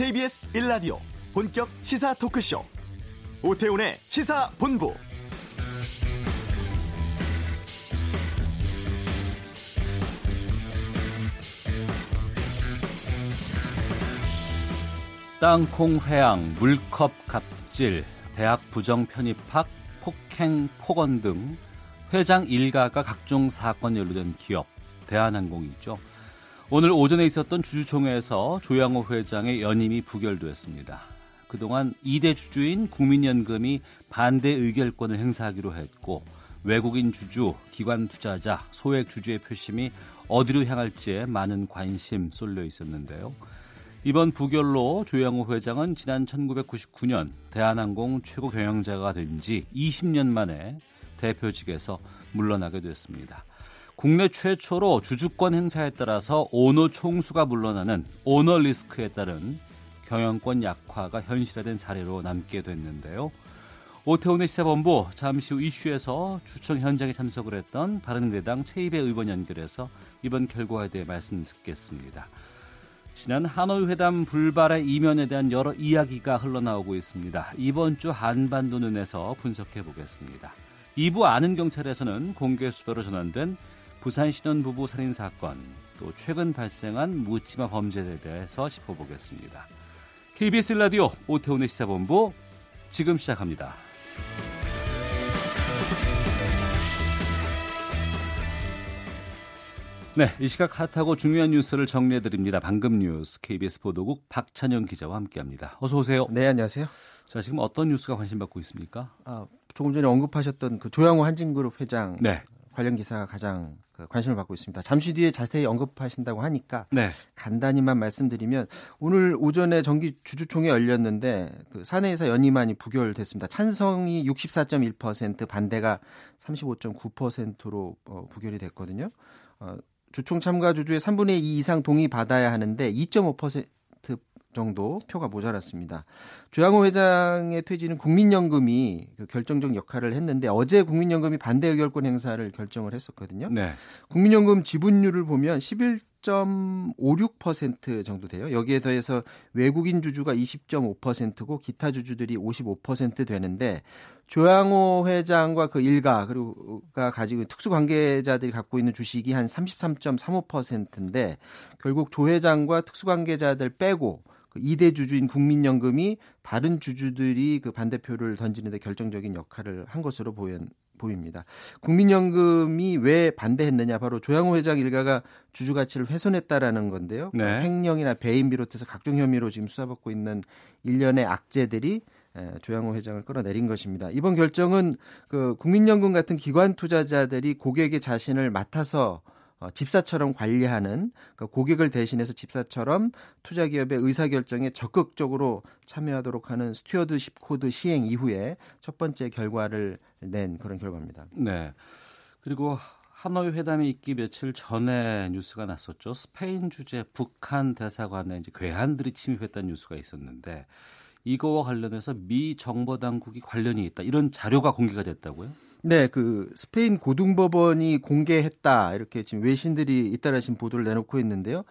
KBS 1라디오 본격 시사 토크쇼 오태훈의 시사본부 땅콩 회항, 물컵 갑질, 대학 부정 편입학, 폭행, 폭언 등 회장 일가가 각종 사건 연루된 기업 대한항공이 있죠. 오늘 오전에 있었던 주주총회에서 조양호 회장의 연임이 부결되었습니다. 그동안 2대 주주인 국민연금이 반대 의결권을 행사하기로 했고 외국인 주주, 기관 투자자, 소액 주주의 표심이 어디로 향할지에 많은 관심 쏠려 있었는데요. 이번 부결로 조양호 회장은 지난 1999년 대한항공 최고 경영자가 된 지 20년 만에 대표직에서 물러나게 됐습니다. 국내 최초로 주주권 행사에 따라서 오너 총수가 물러나는 오너 리스크에 따른 경영권 약화가 현실화된 사례로 남게 됐는데요. 오태훈의 시사본부 잠시 후 이슈에서 주총 현장에 참석을 했던 바른미래당 최입배 의원 연결해서 이번 결과에 대해 말씀 듣겠습니다. 지난 하노이 회담 불발의 이면에 대한 여러 이야기가 흘러나오고 있습니다. 이번 주 한반도 눈에서 분석해 보겠습니다. 2부 아는 경찰에서는 공개 수배로 전환된 부산 신혼 부부 살인 사건, 또 최근 발생한 묻지마 범죄에 대해서 짚어보겠습니다. KBS 라디오 오태훈의 시사본부 지금 시작합니다. 네, 이 시각 핫하고 중요한 뉴스를 정리해 드립니다. 방금 뉴스 KBS 보도국 박찬영 기자와 함께합니다. 어서 오세요. 네, 안녕하세요. 자, 지금 어떤 뉴스가 관심 받고 있습니까? 아, 조금 전에 언급하셨던 그 조양호 한진그룹 회장 네. 관련 기사가 가장 그 관심을 받고 있습니다. 잠시 뒤에 자세히 언급하신다고 하니까 네. 간단히만 말씀드리면 오늘 오전에 정기 주주총회 열렸는데 그 사내이사 연임안이 부결됐습니다. 찬성이 64.1% 반대가 35.9%로 어, 부결이 됐거든요. 어, 주총 참가 주주의 3분의 2 이상 동의 받아야 하는데 2.5% 정도 표가 모자랐습니다. 조양호 회장의 퇴진은 국민연금이 그 결정적 역할을 했는데 어제 국민연금이 반대 의결권 행사를 결정을 했었거든요. 네. 국민연금 지분율을 보면 11.56% 정도 돼요. 여기에 더해서 외국인 주주가 20.5%고 기타 주주들이 55% 되는데 조양호 회장과 그 일가 그리고가 가지고 특수 관계자들이 갖고 있는 주식이 한 33.35%인데 결국 조 회장과 특수 관계자들 빼고 그 2대 주주인 국민연금이 다른 주주들이 그 반대표를 던지는 데 결정적인 역할을 한 것으로 보연, 보입니다. 국민연금이 왜 반대했느냐 바로 조양호 회장 일가가 주주 가치를 훼손했다라는 건데요. 네. 횡령이나 배임 비롯해서 각종 혐의로 지금 수사받고 있는 일련의 악재들이 조양호 회장을 끌어내린 것입니다. 이번 결정은 그 국민연금 같은 기관 투자자들이 고객의 자신을 맡아서 어, 집사처럼 관리하는 그 고객을 대신해서 집사처럼 투자 기업의 의사 결정에 적극적으로 참여하도록 하는 스튜어드십 코드 시행 이후에 첫 번째 결과를 낸 그런 결과입니다. 네. 그리고 하노이 회담이 있기 며칠 전에 뉴스가 났었죠. 스페인 주재 북한 대사관에 이제 괴한들이 침입했다는 뉴스가 있었는데 이거와 관련해서 미 정보 당국이 관련이 있다 이런 자료가 공개가 됐다고요? 네, 그 스페인 고등법원이 공개했다 이렇게 지금 외신들이 잇따라 지금 보도를 내놓고 있는데요.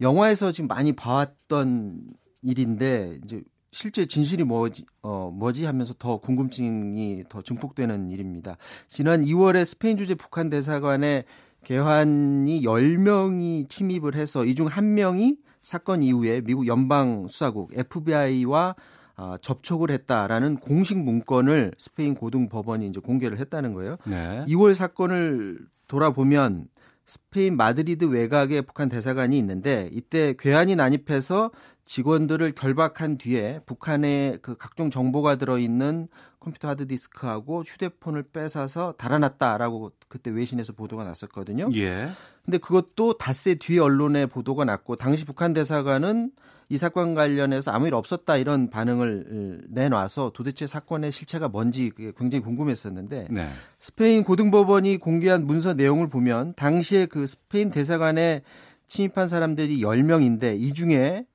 영화에서 지금 많이 봐왔던 일인데 이제 실제 진실이 뭐지 어 뭐지 하면서 더 궁금증이 더 증폭되는 일입니다. 지난 2월에 스페인 주재 북한 대사관에 개환이 10명이 침입을 해서 이중한 명이 사건 이후에 미국 연방 수사국 FBI와 어, 접촉을 했다라는 공식 문건을 스페인 고등 법원이 이제 공개를 했다는 거예요. 네. 2월 사건을 돌아보면 스페인 마드리드 외곽에 북한 대사관이 있는데 이때 괴한이 난입해서 직원들을 결박한 뒤에 북한의 그 각종 정보가 들어있는 컴퓨터 하드디스크하고 휴대폰을 뺏어서 달아났다라고 그때 외신에서 보도가 났었거든요. 예. 근데 그것도 닷새 뒤에 언론에 보도가 났고 당시 북한 대사관은 이 사건 관련해서 아무 일 없었다 이런 반응을 내놔서 도대체 사건의 실체가 뭔지 굉장히 궁금했었는데 네. 스페인 고등법원이 공개한 문서 내용을 보면 당시에 그 스페인 대사관에 침입한 사람들이 10명인데 이 중에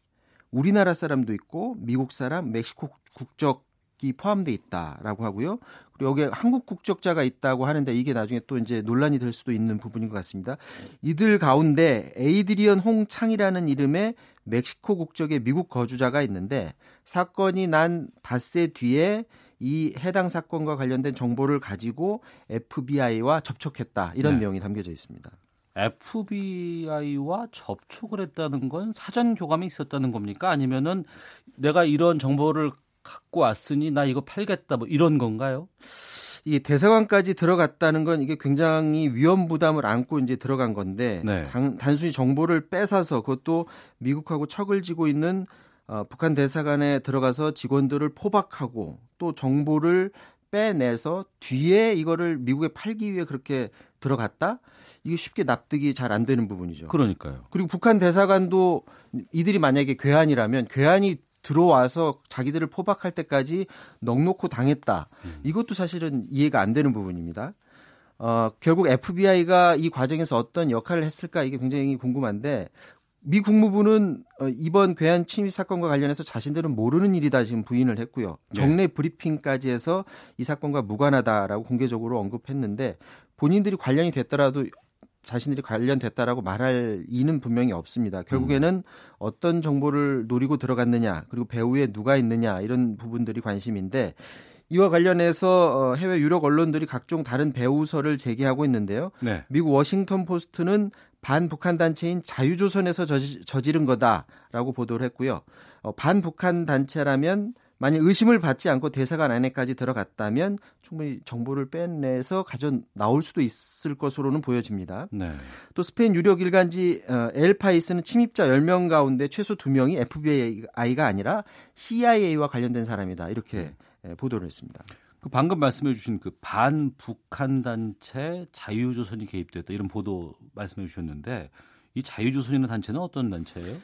우리나라 사람도 있고 미국 사람, 멕시코 국적이 포함돼 있다라고 하고요. 그리고 여기에 한국 국적자가 있다고 하는데 이게 나중에 또 이제 논란이 될 수도 있는 부분인 것 같습니다. 이들 가운데 에이드리언 홍창이라는 이름의 멕시코 국적의 미국 거주자가 있는데 사건이 난 닷새 뒤에 이 해당 사건과 관련된 정보를 가지고 FBI와 접촉했다 이런 네. 내용이 담겨져 있습니다. FBI와 접촉을 했다는 건 사전 교감이 있었다는 겁니까? 아니면은 내가 이런 정보를 갖고 왔으니 나 이거 팔겠다 뭐 이런 건가요? 이 대사관까지 들어갔다는 건 이게 굉장히 위험 부담을 안고 이제 들어간 건데 네. 단, 단순히 정보를 뺏어서 그것도 미국하고 척을 지고 있는 어, 북한 대사관에 들어가서 직원들을 포박하고 또 정보를 빼내서 뒤에 이거를 미국에 팔기 위해 그렇게 들어갔다? 이게 쉽게 납득이 잘 안 되는 부분이죠. 그러니까요. 그리고 북한 대사관도 이들이 만약에 괴한이라면 괴한이 들어와서 자기들을 포박할 때까지 넉놓고 당했다. 음. 이것도 사실은 이해가 안 되는 부분입니다. 어, 결국 FBI가 이 과정에서 어떤 역할을 했을까 이게 굉장히 궁금한데 미 국무부는 어, 이번 괴한 침입 사건과 관련해서 자신들은 모르는 일이다 지금 부인을 했고요. 네. 정례 브리핑까지 해서 이 사건과 무관하다라고 공개적으로 언급했는데 본인들이 관련이 됐더라도 자신들이 관련됐다라고 말할 이는 분명히 없습니다. 결국에는 음. 어떤 정보를 노리고 들어갔느냐, 그리고 배후에 누가 있느냐 이런 부분들이 관심인데 이와 관련해서 어, 해외 유력 언론들이 각종 다른 배우설을 제기하고 있는데요. 네. 미국 워싱턴 포스트는 반북한 단체인 자유조선에서 저지, 른 거다라고 보도를 했고요. 어, 반북한 단체라면 만약 의심을 받지 않고 대사관 안에까지 들어갔다면 충분히 정보를 빼내서 가져 나올 수도 있을 것으로는 보여집니다. 네. 또 스페인 유력 일간지 어, 엘파이스는 침입자 10명 가운데 최소 2명이 FBI가 아니라 CIA와 관련된 사람이다. 이렇게 네. 보도를 했습니다. 그 방금 말씀해 주신 그 반북한 단체 자유조선이 개입됐다 이런 보도 말씀해 주셨는데 이 자유조선이라는 단체는 어떤 단체예요?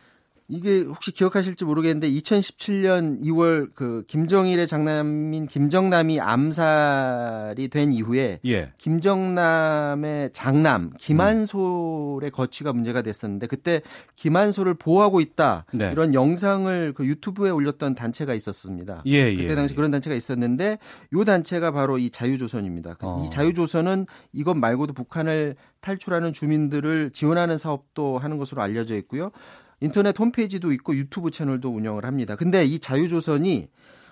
이게 혹시 기억하실지 모르겠는데 2017년 2월 그 김정일의 장남인 김정남이 암살이 된 이후에 예. 김정남의 장남 김한솔의 음. 거취가 문제가 됐었는데 그때 김한솔을 보호하고 있다 네. 이런 영상을 그 유튜브에 올렸던 단체가 있었습니다. 예, 그때 예, 당시 예. 그런 단체가 있었는데 요 단체가 바로 이 자유조선입니다. 어. 이 자유조선은 이것 말고도 북한을 탈출하는 주민들을 지원하는 사업도 하는 것으로 알려져 있고요. 인터넷 홈페이지도 있고 유튜브 채널도 운영을 합니다. 근데 이 자유조선이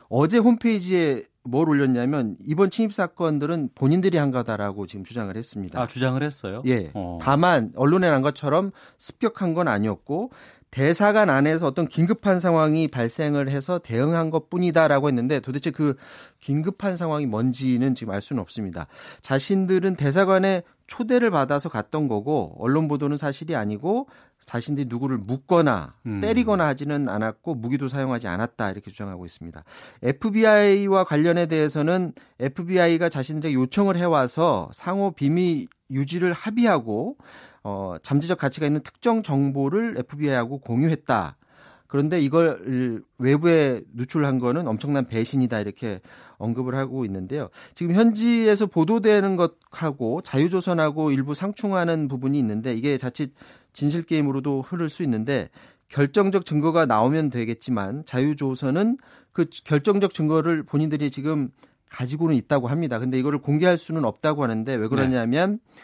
어제 홈페이지에 뭘 올렸냐면 이번 침입 사건들은 본인들이 한 거다라고 지금 주장을 했습니다. 아, 주장을 했어요? 예. 어. 다만 언론에 난 것처럼 습격한 건 아니었고 대사관 안에서 어떤 긴급한 상황이 발생을 해서 대응한 것 뿐이다라고 했는데 도대체 그 긴급한 상황이 뭔지는 지금 알 수는 없습니다. 자신들은 대사관에 초대를 받아서 갔던 거고 언론 보도는 사실이 아니고 자신들이 누구를 묻거나 음. 때리거나 하지는 않았고 무기도 사용하지 않았다 이렇게 주장하고 있습니다. FBI와 관련에 대해서는 FBI가 자신들에게 요청을 해와서 상호 비밀 유지를 합의하고 어, 잠재적 가치가 있는 특정 정보를 FBI하고 공유했다. 그런데 이걸 외부에 누출한 거는 엄청난 배신이다 이렇게 언급을 하고 있는데요. 지금 현지에서 보도되는 것하고 자유조선하고 일부 상충하는 부분이 있는데 이게 자칫 진실 게임으로도 흐를 수 있는데 결정적 증거가 나오면 되겠지만 자유조선은 그 결정적 증거를 본인들이 지금 가지고는 있다고 합니다. 근데 이거를 공개할 수는 없다고 하는데 왜 그러냐면 네.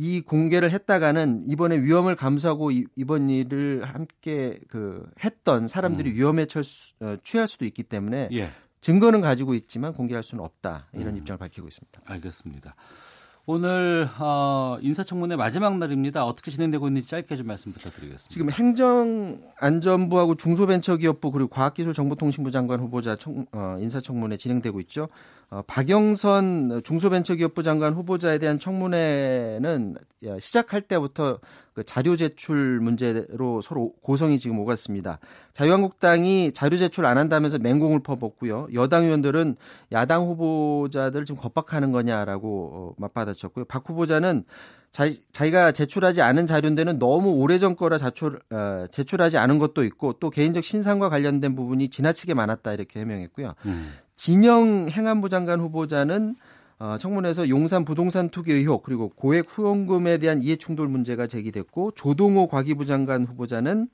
이 공개를 했다가는 이번에 위험을 감수하고 이번 일을 함께 그 했던 사람들이 음. 위험에 처, 어, 취할 수도 있기 때문에 예. 증거는 가지고 있지만 공개할 수는 없다 이런 음. 입장을 밝히고 있습니다. 알겠습니다. 오늘 어, 인사청문회 마지막 날입니다. 어떻게 진행되고 있는지 짧게 좀 말씀 부탁드리겠습니다. 지금 행정안전부하고 중소벤처기업부 그리고 과학기술정보통신부 장관 후보자 청, 어, 인사청문회 진행되고 있죠. 어, 박영선 중소벤처기업부 장관 후보자에 대한 청문회는 시작할 때부터 그 자료 제출 문제로 서로 고성이 지금 오갔습니다. 자유한국당이 자료 제출 안 한다면서 맹공을 퍼붓고요. 여당 의원들은 야당 후보자들 지금 겁박하는 거냐라고 어, 맞받아쳤고요. 박 후보자는 자기, 자기가 제출하지 않은 자료인데는 너무 오래전 거라 자출, 어, 제출하지 않은 것도 있고 또 개인적 신상과 관련된 부분이 지나치게 많았다 이렇게 해명했고요. 음. 진영 행안부 장관 후보자는 어, 청문회에서 용산 부동산 투기 의혹 그리고 고액 후원금에 대한 이해 충돌 문제가 제기됐고 조동호 과기부 장관 후보자는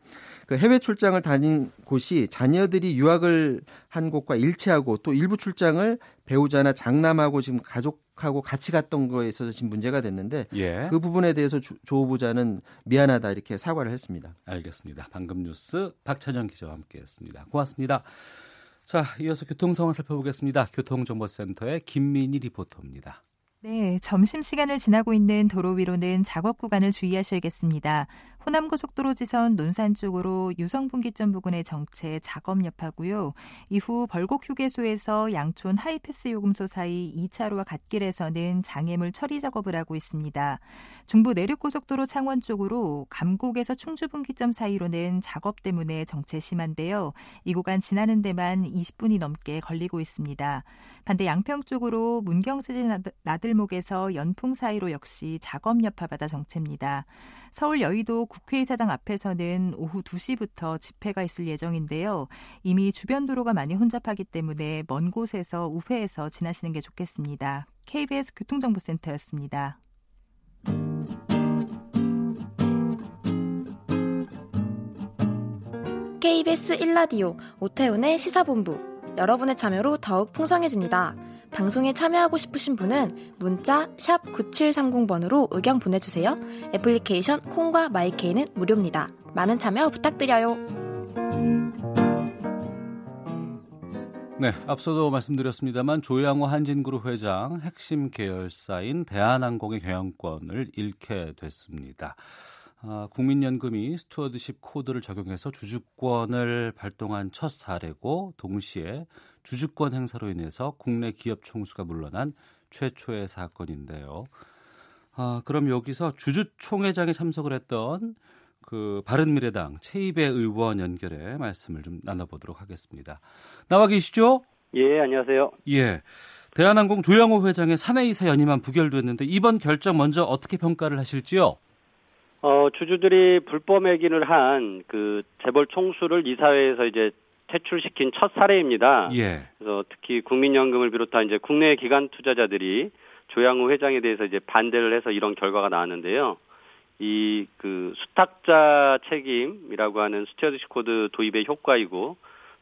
그 해외 출장을 다닌 곳이 자녀들이 유학을 한 곳과 일치하고 또 일부 출장을 배우자나 장남하고 지금 가족 하고 같이 갔던 거에 있어서 지금 문제가 됐는데 예. 그 부분에 대해서 조, 조 후보자는 미안하다 이렇게 사과를 했습니다. 알겠습니다. 방금 뉴스 박찬영 기자와 함께했습니다. 고맙습니다. 자, 이어서 교통 상황 살펴보겠습니다. 교통정보센터의 김민희 리포터입니다. 네, 점심시간을 지나고 있는 도로 위로는 작업 구간을 주의하셔야겠습니다. 호남고속도로 지선 논산 쪽으로 유성분기점 부근의 정체 작업 여파고요. 이후 벌곡휴게소에서 양촌 하이패스 요금소 사이 2차로와 갓길에서는 장애물 처리 작업을 하고 있습니다. 중부 내륙고속도로 창원 쪽으로 감곡에서 충주분기점 사이로는 작업 때문에 정체 심한데요. 이 구간 지나는 데만 20분이 넘게 걸리고 있습니다. 반대 양평 쪽으로 문경세제 나들목에서 연풍 사이로 역시 작업 여파받아 정체입니다. 서울 여의도 국회의사당 앞에서는 오후 2시부터 집회가 있을 예정인데요. 이미 주변 도로가 많이 혼잡하기 때문에 먼 곳에서 우회해서 지나시는 게 좋겠습니다. KBS 교통정보센터였습니다. KBS 1라디오 오태훈의 시사본부 여러분의 참여로 더욱 풍성해집니다. 방송에 참여하고 싶으신 분은 문자 9730번으로 의견 보내주세요. 애플리케이션 콩과 마이케이는 무료입니다. 많은 참여 부탁드려요. 네, 앞서도 말씀드렸습니다만 조양호 한진그룹 회장 핵심 계열사인 대한항공의 경영권을 잃게 됐습니다. 아, 국민연금이 스튜어드십 코드를 적용해서 주주권을 발동한 첫 사례고 동시에 주주권 행사로 인해서 국내 기업 총수가 물러난 최초의 사건인데요. 아, 그럼 여기서 주주총회장에 참석을 했던 그 바른미래당 최입배 의원 연결해 말씀을 좀 나눠보도록 하겠습니다. 나와 계시죠? 예, 안녕하세요. 예. 대한항공 조양호 회장의 사내이사 연임안 부결됐는데 이번 결정 먼저 어떻게 평가를 하실지요? 어, 주주들이 불법 매긴을 한 그 재벌 총수를 이사회에서 이제 퇴출시킨 첫 사례입니다. 예. 그래서 특히 국민연금을 비롯한 이제 국내 기관 투자자들이 조양호 회장에 대해서 이제 반대를 해서 이런 결과가 나왔는데요. 이 그 수탁자 책임이라고 하는 스튜어드십 코드 도입의 효과이고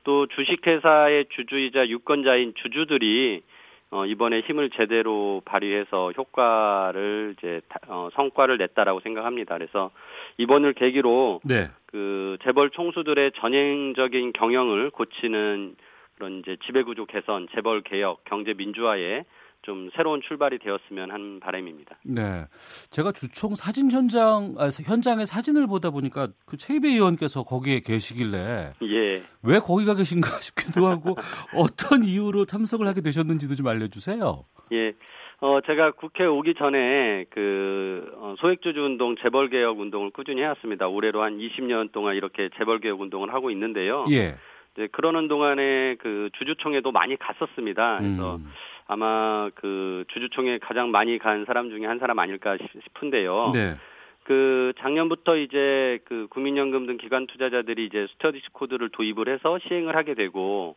또 주식회사의 주주이자 유권자인 주주들이 어, 이번에 힘을 제대로 발휘해서 효과를 이제 어, 성과를 냈다라고 생각합니다. 그래서 이번을 계기로 네. 그 재벌 총수들의 전횡적인 경영을 고치는 그런 이제 지배구조 개선, 재벌 개혁, 경제 민주화에 좀 새로운 출발이 되었으면 하는 바람입니다. 네. 제가 주총 사진 현장, 아, 현장의 사진을 보다 보니까 그 최이배 의원께서 거기에 계시길래. 예. 왜 거기가 계신가 싶기도 하고 어떤 이유로 참석을 하게 되셨는지도 좀 알려주세요. 예. 어, 제가 국회 오기 전에 그, 어, 소액주주 운동, 재벌 개혁 운동을 꾸준히 해왔습니다. 올해로 한 20년 동안 이렇게 재벌 개혁 운동을 하고 있는데요. 예. 이제 그러는 동안에 그 주주총회도 많이 갔었습니다. 그래서 음. 아마 그 주주총회 가장 많이 간 사람 중에 한 사람 아닐까 싶은데요. 네. 그 작년부터 이제 그 국민연금 등 기관 투자자들이 이제 스터디스 코드를 도입을 해서 시행을 하게 되고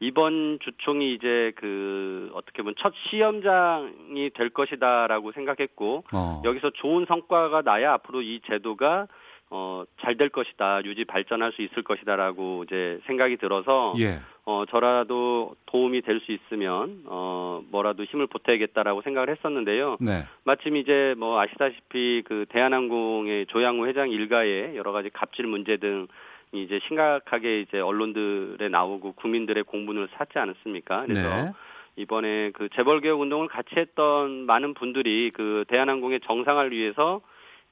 이번 주총이 이제 그 어떻게 보면 첫 시험장이 될 것이다라고 생각했고 어. 여기서 좋은 성과가 나야 앞으로 이 제도가 어, 잘 될 것이다, 유지 발전할 수 있을 것이다라고 이제 생각이 들어서, 예. 어, 저라도 도움이 될 수 있으면, 어, 뭐라도 힘을 보태야겠다라고 생각을 했었는데요. 네. 마침 이제 뭐 아시다시피 그 대한항공의 조양호 회장 일가의 여러 가지 갑질 문제 등 이제 심각하게 이제 언론들에 나오고 국민들의 공분을 샀지 않았습니까? 그래서 네. 이번에 그 재벌 개혁 운동을 같이 했던 많은 분들이 그 대한항공의 정상화를 위해서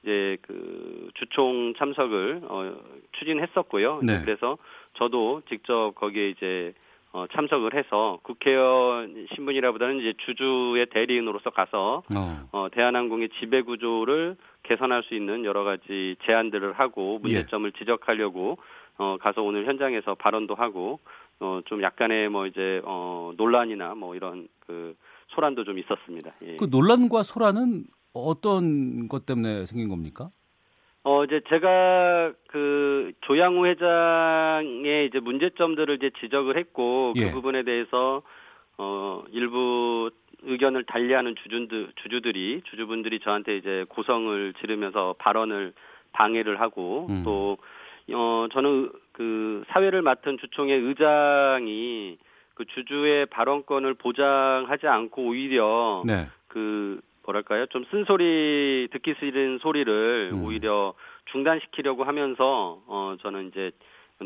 이제 그 주총 참석을 어, 추진했었고요. 네. 그래서 저도 직접 거기에 이제 어, 참석을 해서 국회의원 신분이라보다는 이제 주주의 대리인으로서 가서 어. 어, 대한항공의 지배 구조를 개선할 수 있는 여러 가지 제안들을 하고 문제점을 지적하려고 어, 가서 오늘 현장에서 발언도 하고 어, 좀 약간의 뭐 이제 어, 논란이나 뭐 이런 그 소란도 좀 있었습니다. 예. 그 논란과 소란은 어떤 것 때문에 생긴 겁니까? 어, 이제 제가 그 조양호 회장의 이제 문제점들을 이제 지적을 했고 예. 그 부분에 대해서 어, 일부 의견을 달리하는 주주들, 주주들이, 주주분들이 저한테 이제 고성을 지르면서 발언을 방해를 하고 음. 또, 어, 저는 그 사회를 맡은 주총의 의장이 그 주주의 발언권을 보장하지 않고 오히려 네. 그 뭐랄까요? 좀 쓴소리 듣기 싫은 소리를 음. 오히려 중단시키려고 하면서 어 저는 이제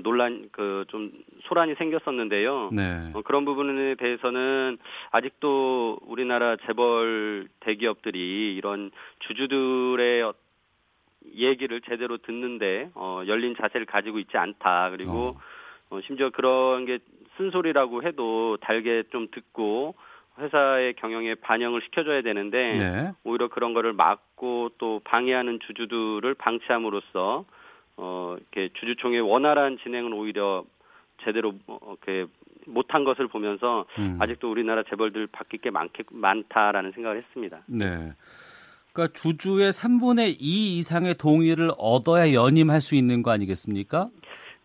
논란 그 좀 소란이 생겼었는데요. 네. 어, 그런 부분에 대해서는 아직도 우리나라 재벌 대기업들이 이런 주주들의 어- 얘기를 제대로 듣는데 어, 열린 자세를 가지고 있지 않다. 그리고 어, 심지어 그런 게 쓴소리라고 해도 달게 좀 듣고 회사의 경영에 반영을 시켜줘야 되는데 네. 오히려 그런 거를 막고 또 방해하는 주주들을 방치함으로써 어 이렇게 주주총회 원활한 진행은 오히려 제대로 어, 이렇게 못한 것을 보면서 음. 아직도 우리나라 재벌들 바뀔 게 많, 많다라는 생각을 했습니다. 네. 그러니까 주주의 3분의 2 이상의 동의를 얻어야 연임할 수 있는 거 아니겠습니까?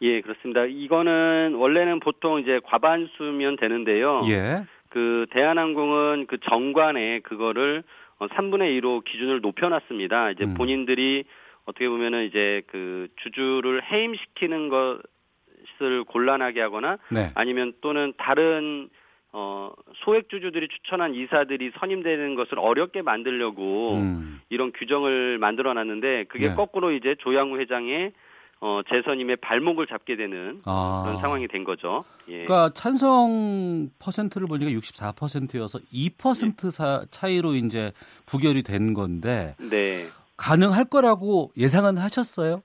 예, 그렇습니다. 이거는 원래는 보통 이제 과반수면 되는데요. 예. 그 대한항공은 그 정관에 그거를 어, 3분의 2로 기준을 높여놨습니다. 이제 음. 본인들이 어떻게 보면은 이제 그 주주를 해임시키는 것을 곤란하게 하거나 네. 아니면 또는 다른 어 소액 주주들이 추천한 이사들이 선임되는 것을 어렵게 만들려고 음. 이런 규정을 만들어 놨는데 그게 네. 거꾸로 이제 조양우 회장의 어 재선임의 발목을 잡게 되는 아. 그런 상황이 된 거죠. 예. 그러니까 찬성 퍼센트를 보니까 64%여서 2% 사, 차이로 이제 부결이 된 건데 네. 가능할 거라고 예상은 하셨어요?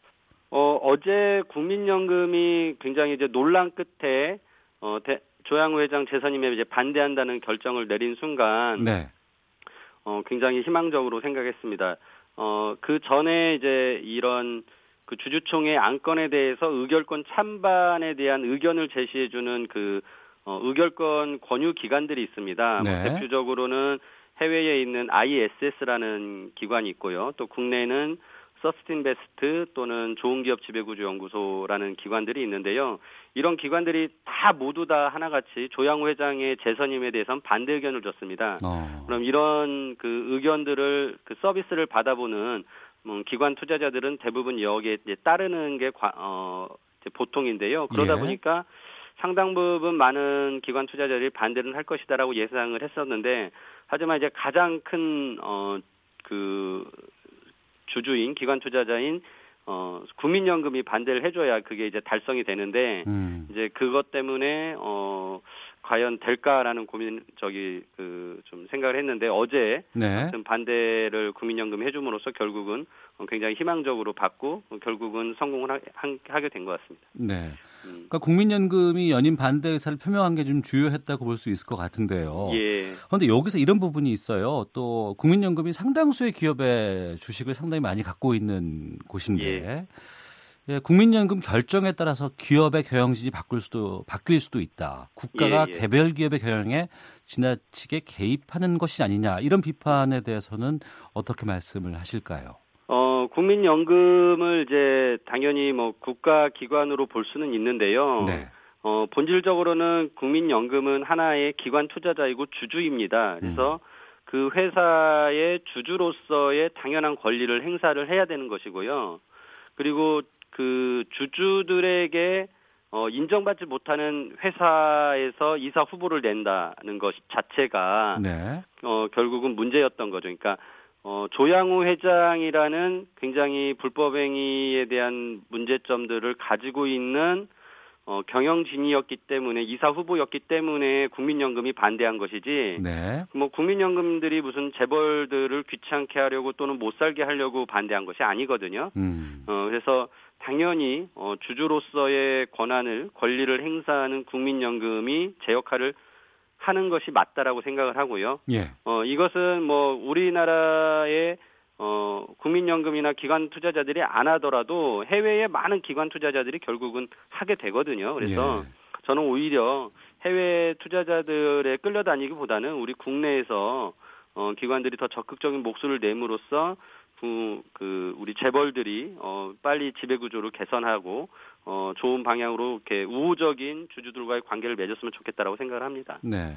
어, 어제 국민연금이 굉장히 이제 논란 끝에 어, 대, 조양우 회장 재선임에 이제 반대한다는 결정을 내린 순간 네. 어, 굉장히 희망적으로 생각했습니다. 어, 그 전에 이제 이런 그 주주총회 안건에 대해서 의결권 찬반에 대한 의견을 제시해주는 그 어, 의결권 권유 기관들이 있습니다. 뭐 네. 대표적으로는 해외에 있는 ISS라는 기관이 있고요. 또 국내에는 서스틴 베스트 또는 좋은 기업 지배구조 연구소라는 기관들이 있는데요. 이런 기관들이 다 모두 다 하나같이 조양호 회장의 재선임에 대해서는 반대 의견을 줬습니다. 어. 그럼 이런 그 의견들을 그 서비스를 받아보는 음, 기관 투자자들은 대부분 여기에 따르는 게 과, 어, 보통인데요. 그러다 예. 보니까 상당 부분 많은 기관 투자자들이 반대를 할 것이다라고 예상을 했었는데 하지만 이제 가장 큰 어 그 주주인 기관 투자자인 어 국민연금이 반대를 해줘야 그게 이제 달성이 되는데 음. 이제 그것 때문에 어 과연 될까라는 고민 저기 그 좀 생각을 했는데 어제 네. 반대를 국민연금 해줌으로써 결국은 어, 굉장히 희망적으로 받고 어, 결국은 성공을 하, 하게 된 것 같습니다. 네. 음. 그러니까 국민연금이 연임 반대 의사를 표명한 게 좀 주요했다고 볼 수 있을 것 같은데요. 예. 그런데 여기서 이런 부분이 있어요. 또 국민연금이 상당수의 기업의 주식을 상당히 많이 갖고 있는 곳인데 예, 국민연금 결정에 따라서 기업의 경영진이 바꿀 수도 바뀔 수도 있다. 국가가 예, 예. 개별 기업의 경영에 지나치게 개입하는 것이 아니냐 이런 비판에 대해서는 어떻게 말씀을 하실까요? 어, 국민연금을 이제 당연히 뭐 국가 기관으로 볼 수는 있는데요. 네. 어, 본질적으로는 국민연금은 하나의 기관 투자자이고 주주입니다. 그래서 그 회사의 주주로서의 당연한 권리를 행사를 해야 되는 것이고요. 그리고 그 주주들에게 어, 인정받지 못하는 회사에서 이사 후보를 낸다는 것 자체가 네. 어, 결국은 문제였던 거죠. 그러니까 어, 조양우 회장이라는 굉장히 불법행위에 대한 문제점들을 가지고 있는 어, 경영진이었기 때문에 이사 후보였기 때문에 국민연금이 반대한 것이지 네. 뭐 국민연금들이 무슨 재벌들을 귀찮게 하려고 또는 못 살게 하려고 반대한 것이 아니거든요. 음. 어, 그래서 당연히 어, 주주로서의 권한을 권리를 행사하는 국민연금이 제 역할을 하는 것이 맞다라고 생각을 하고요. 예. 어, 이것은 뭐 우리나라의 어, 국민연금이나 기관 투자자들이 안 하더라도 해외의 많은 기관 투자자들이 결국은 하게 되거든요. 그래서 예. 저는 오히려 해외 투자자들에 끌려다니기보다는 우리 국내에서 어, 기관들이 더 적극적인 목소리를 내므로써 그, 그 우리 재벌들이 어, 빨리 지배 구조를 개선하고 어, 좋은 방향으로 이렇게 우호적인 주주들과의 관계를 맺었으면 좋겠다라고 생각을 합니다. 네.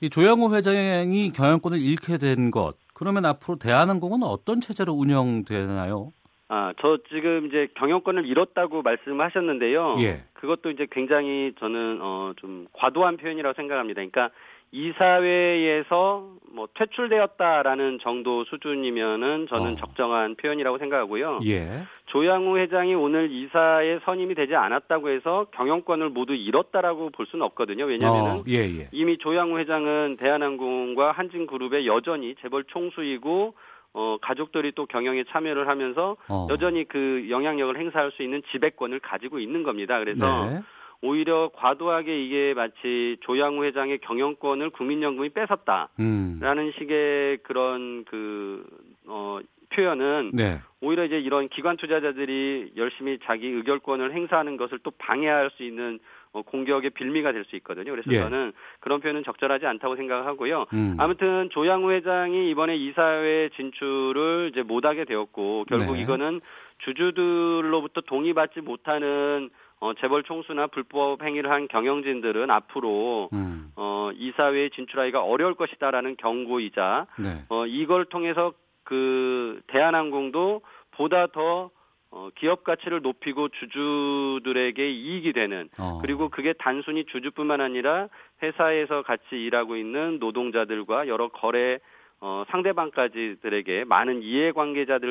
이 조영호 회장이 경영권을 잃게 된 것. 그러면 앞으로 대한항공은 어떤 체제로 운영되나요? 아, 저 지금 이제 경영권을 잃었다고 말씀하셨는데요. 예. 그것도 이제 굉장히 저는 어 좀 과도한 표현이라고 생각합니다. 그러니까 이사회에서 뭐 퇴출되었다라는 정도 수준이면은 저는 어. 적정한 표현이라고 생각하고요. 예. 조양우 회장이 오늘 이사에 선임이 되지 않았다고 해서 경영권을 모두 잃었다라고 볼 수는 없거든요. 왜냐하면은 어, 예, 예. 이미 조양우 회장은 대한항공과 한진그룹의 여전히 재벌 총수이고 어 가족들이 또 경영에 참여를 하면서 어. 여전히 그 영향력을 행사할 수 있는 지배권을 가지고 있는 겁니다. 그래서 네. 오히려 과도하게 이게 마치 조양우 회장의 경영권을 국민연금이 뺏었다라는 음. 식의 그런 그 어, 표현은 네. 오히려 이제 이런 기관 투자자들이 열심히 자기 의결권을 행사하는 것을 또 방해할 수 있는 어, 공격의 빌미가 될 수 있거든요. 그래서 예. 저는 그런 표현은 적절하지 않다고 생각하고요. 음. 아무튼 조양우 회장이 이번에 이사회 진출을 이제 못하게 되었고 결국 네. 이거는 주주들로부터 동의받지 못하는 어, 재벌 총수나 불법 행위를 한 경영진들은 앞으로 음. 어, 이사회에 진출하기가 어려울 것이다라는 경고이자 네. 어, 이걸 통해서 그 대한항공도 보다 더 어, 기업 가치를 높이고 주주들에게 이익이 되는 어. 그리고 그게 단순히 주주뿐만 아니라 회사에서 같이 일하고 있는 노동자들과 여러 거래 어, 상대방까지들에게 많은 이해관계자들에게도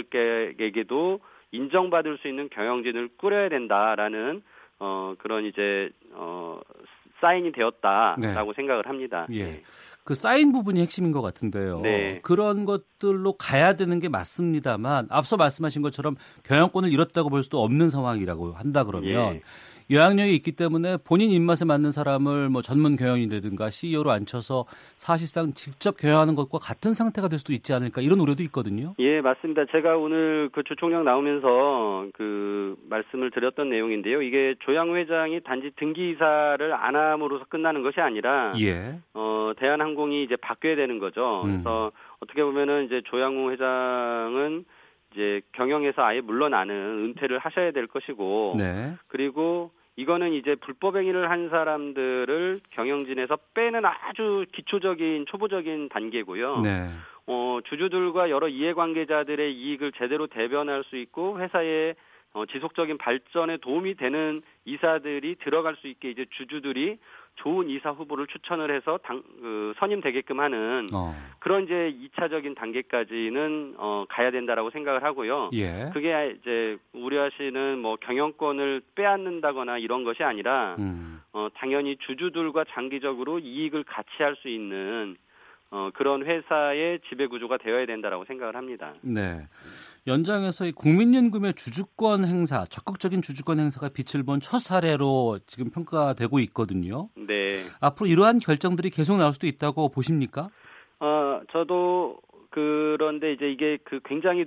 인정받을 수 있는 경영진을 꾸려야 된다라는 어, 그런 이제 어, 사인이 되었다라고 생각을 합니다. 예. 네. 그 쌓인 부분이 핵심인 것 같은데요. 네. 그런 것들로 가야 되는 게 맞습니다만 앞서 말씀하신 것처럼 경영권을 잃었다고 볼 수도 없는 상황이라고 한다 그러면 예. 영향력이 있기 때문에 본인 입맛에 맞는 사람을 뭐 전문 경영인이라든가 CEO로 앉혀서 사실상 직접 경영하는 것과 같은 상태가 될 수도 있지 않을까 이런 우려도 있거든요. 예, 맞습니다. 제가 오늘 그 주총장 나오면서 그 말씀을 드렸던 내용인데요. 이게 조양 회장이 단지 등기 이사를 안 함으로써 끝나는 것이 아니라 예. 어 대한항공이 이제 바뀌어야 되는 거죠. 음. 그래서 어떻게 보면은 이제 조양우 회장은 이제 경영에서 아예 물러나는 은퇴를 하셔야 될 것이고 네. 그리고 이거는 이제 불법 행위를 한 사람들을 경영진에서 빼는 아주 기초적인 초보적인 단계고요. 네. 어, 주주들과 여러 이해관계자들의 이익을 제대로 대변할 수 있고 회사의 어, 지속적인 발전에 도움이 되는 이사들이 들어갈 수 있게 이제 주주들이 좋은 이사 후보를 추천을 해서 당, 그, 선임되게끔 하는 어. 그런 이제 2차적인 단계까지는 어, 가야 된다라고 생각을 하고요. 예. 그게 이제 우려하시는 뭐 경영권을 빼앗는다거나 이런 것이 아니라 음. 어, 당연히 주주들과 장기적으로 이익을 같이 할 수 있는 어, 그런 회사의 지배 구조가 되어야 된다라고 생각을 합니다. 네. 연장해서 이 국민연금의 주주권 행사, 적극적인 주주권 행사가 빛을 본 첫 사례로 지금 평가되고 있거든요. 네. 앞으로 이러한 결정들이 계속 나올 수도 있다고 보십니까? 어, 저도 그런데 이제 이게 그 굉장히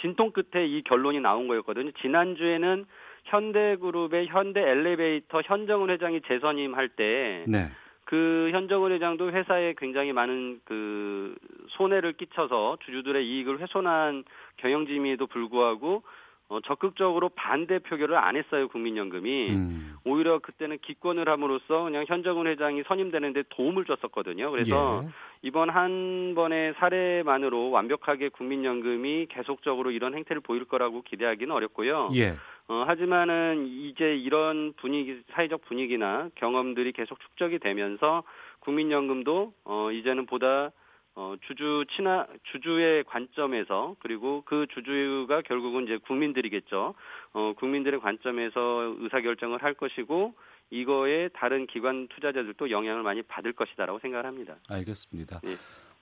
진통 끝에 이 결론이 나온 거였거든요. 지난주에는 현대그룹의 현대 엘리베이터 현정은 회장이 재선임할 때 네. 그 현정은 회장도 회사에 굉장히 많은 그 손해를 끼쳐서 주주들의 이익을 훼손한 경영짐에도 불구하고 어, 적극적으로 반대 표결을 안 했어요 국민연금이 음. 오히려 그때는 기권을 함으로써 그냥 현정은 회장이 선임되는데 도움을 줬었거든요. 그래서 예. 이번 한 번의 사례만으로 완벽하게 국민연금이 계속적으로 이런 행태를 보일 거라고 기대하기는 어렵고요. 예. 어, 하지만은 이제 이런 분위기, 사회적 분위기나 경험들이 계속 축적이 되면서 국민연금도 어, 이제는 보다 어, 주주 친화, 주주의 관점에서 그리고 그 주주가 결국은 이제 국민들이겠죠. 어, 국민들의 관점에서 의사결정을 할 것이고 이거에 다른 기관 투자자들도 영향을 많이 받을 것이다라고 생각을 합니다. 알겠습니다. 예.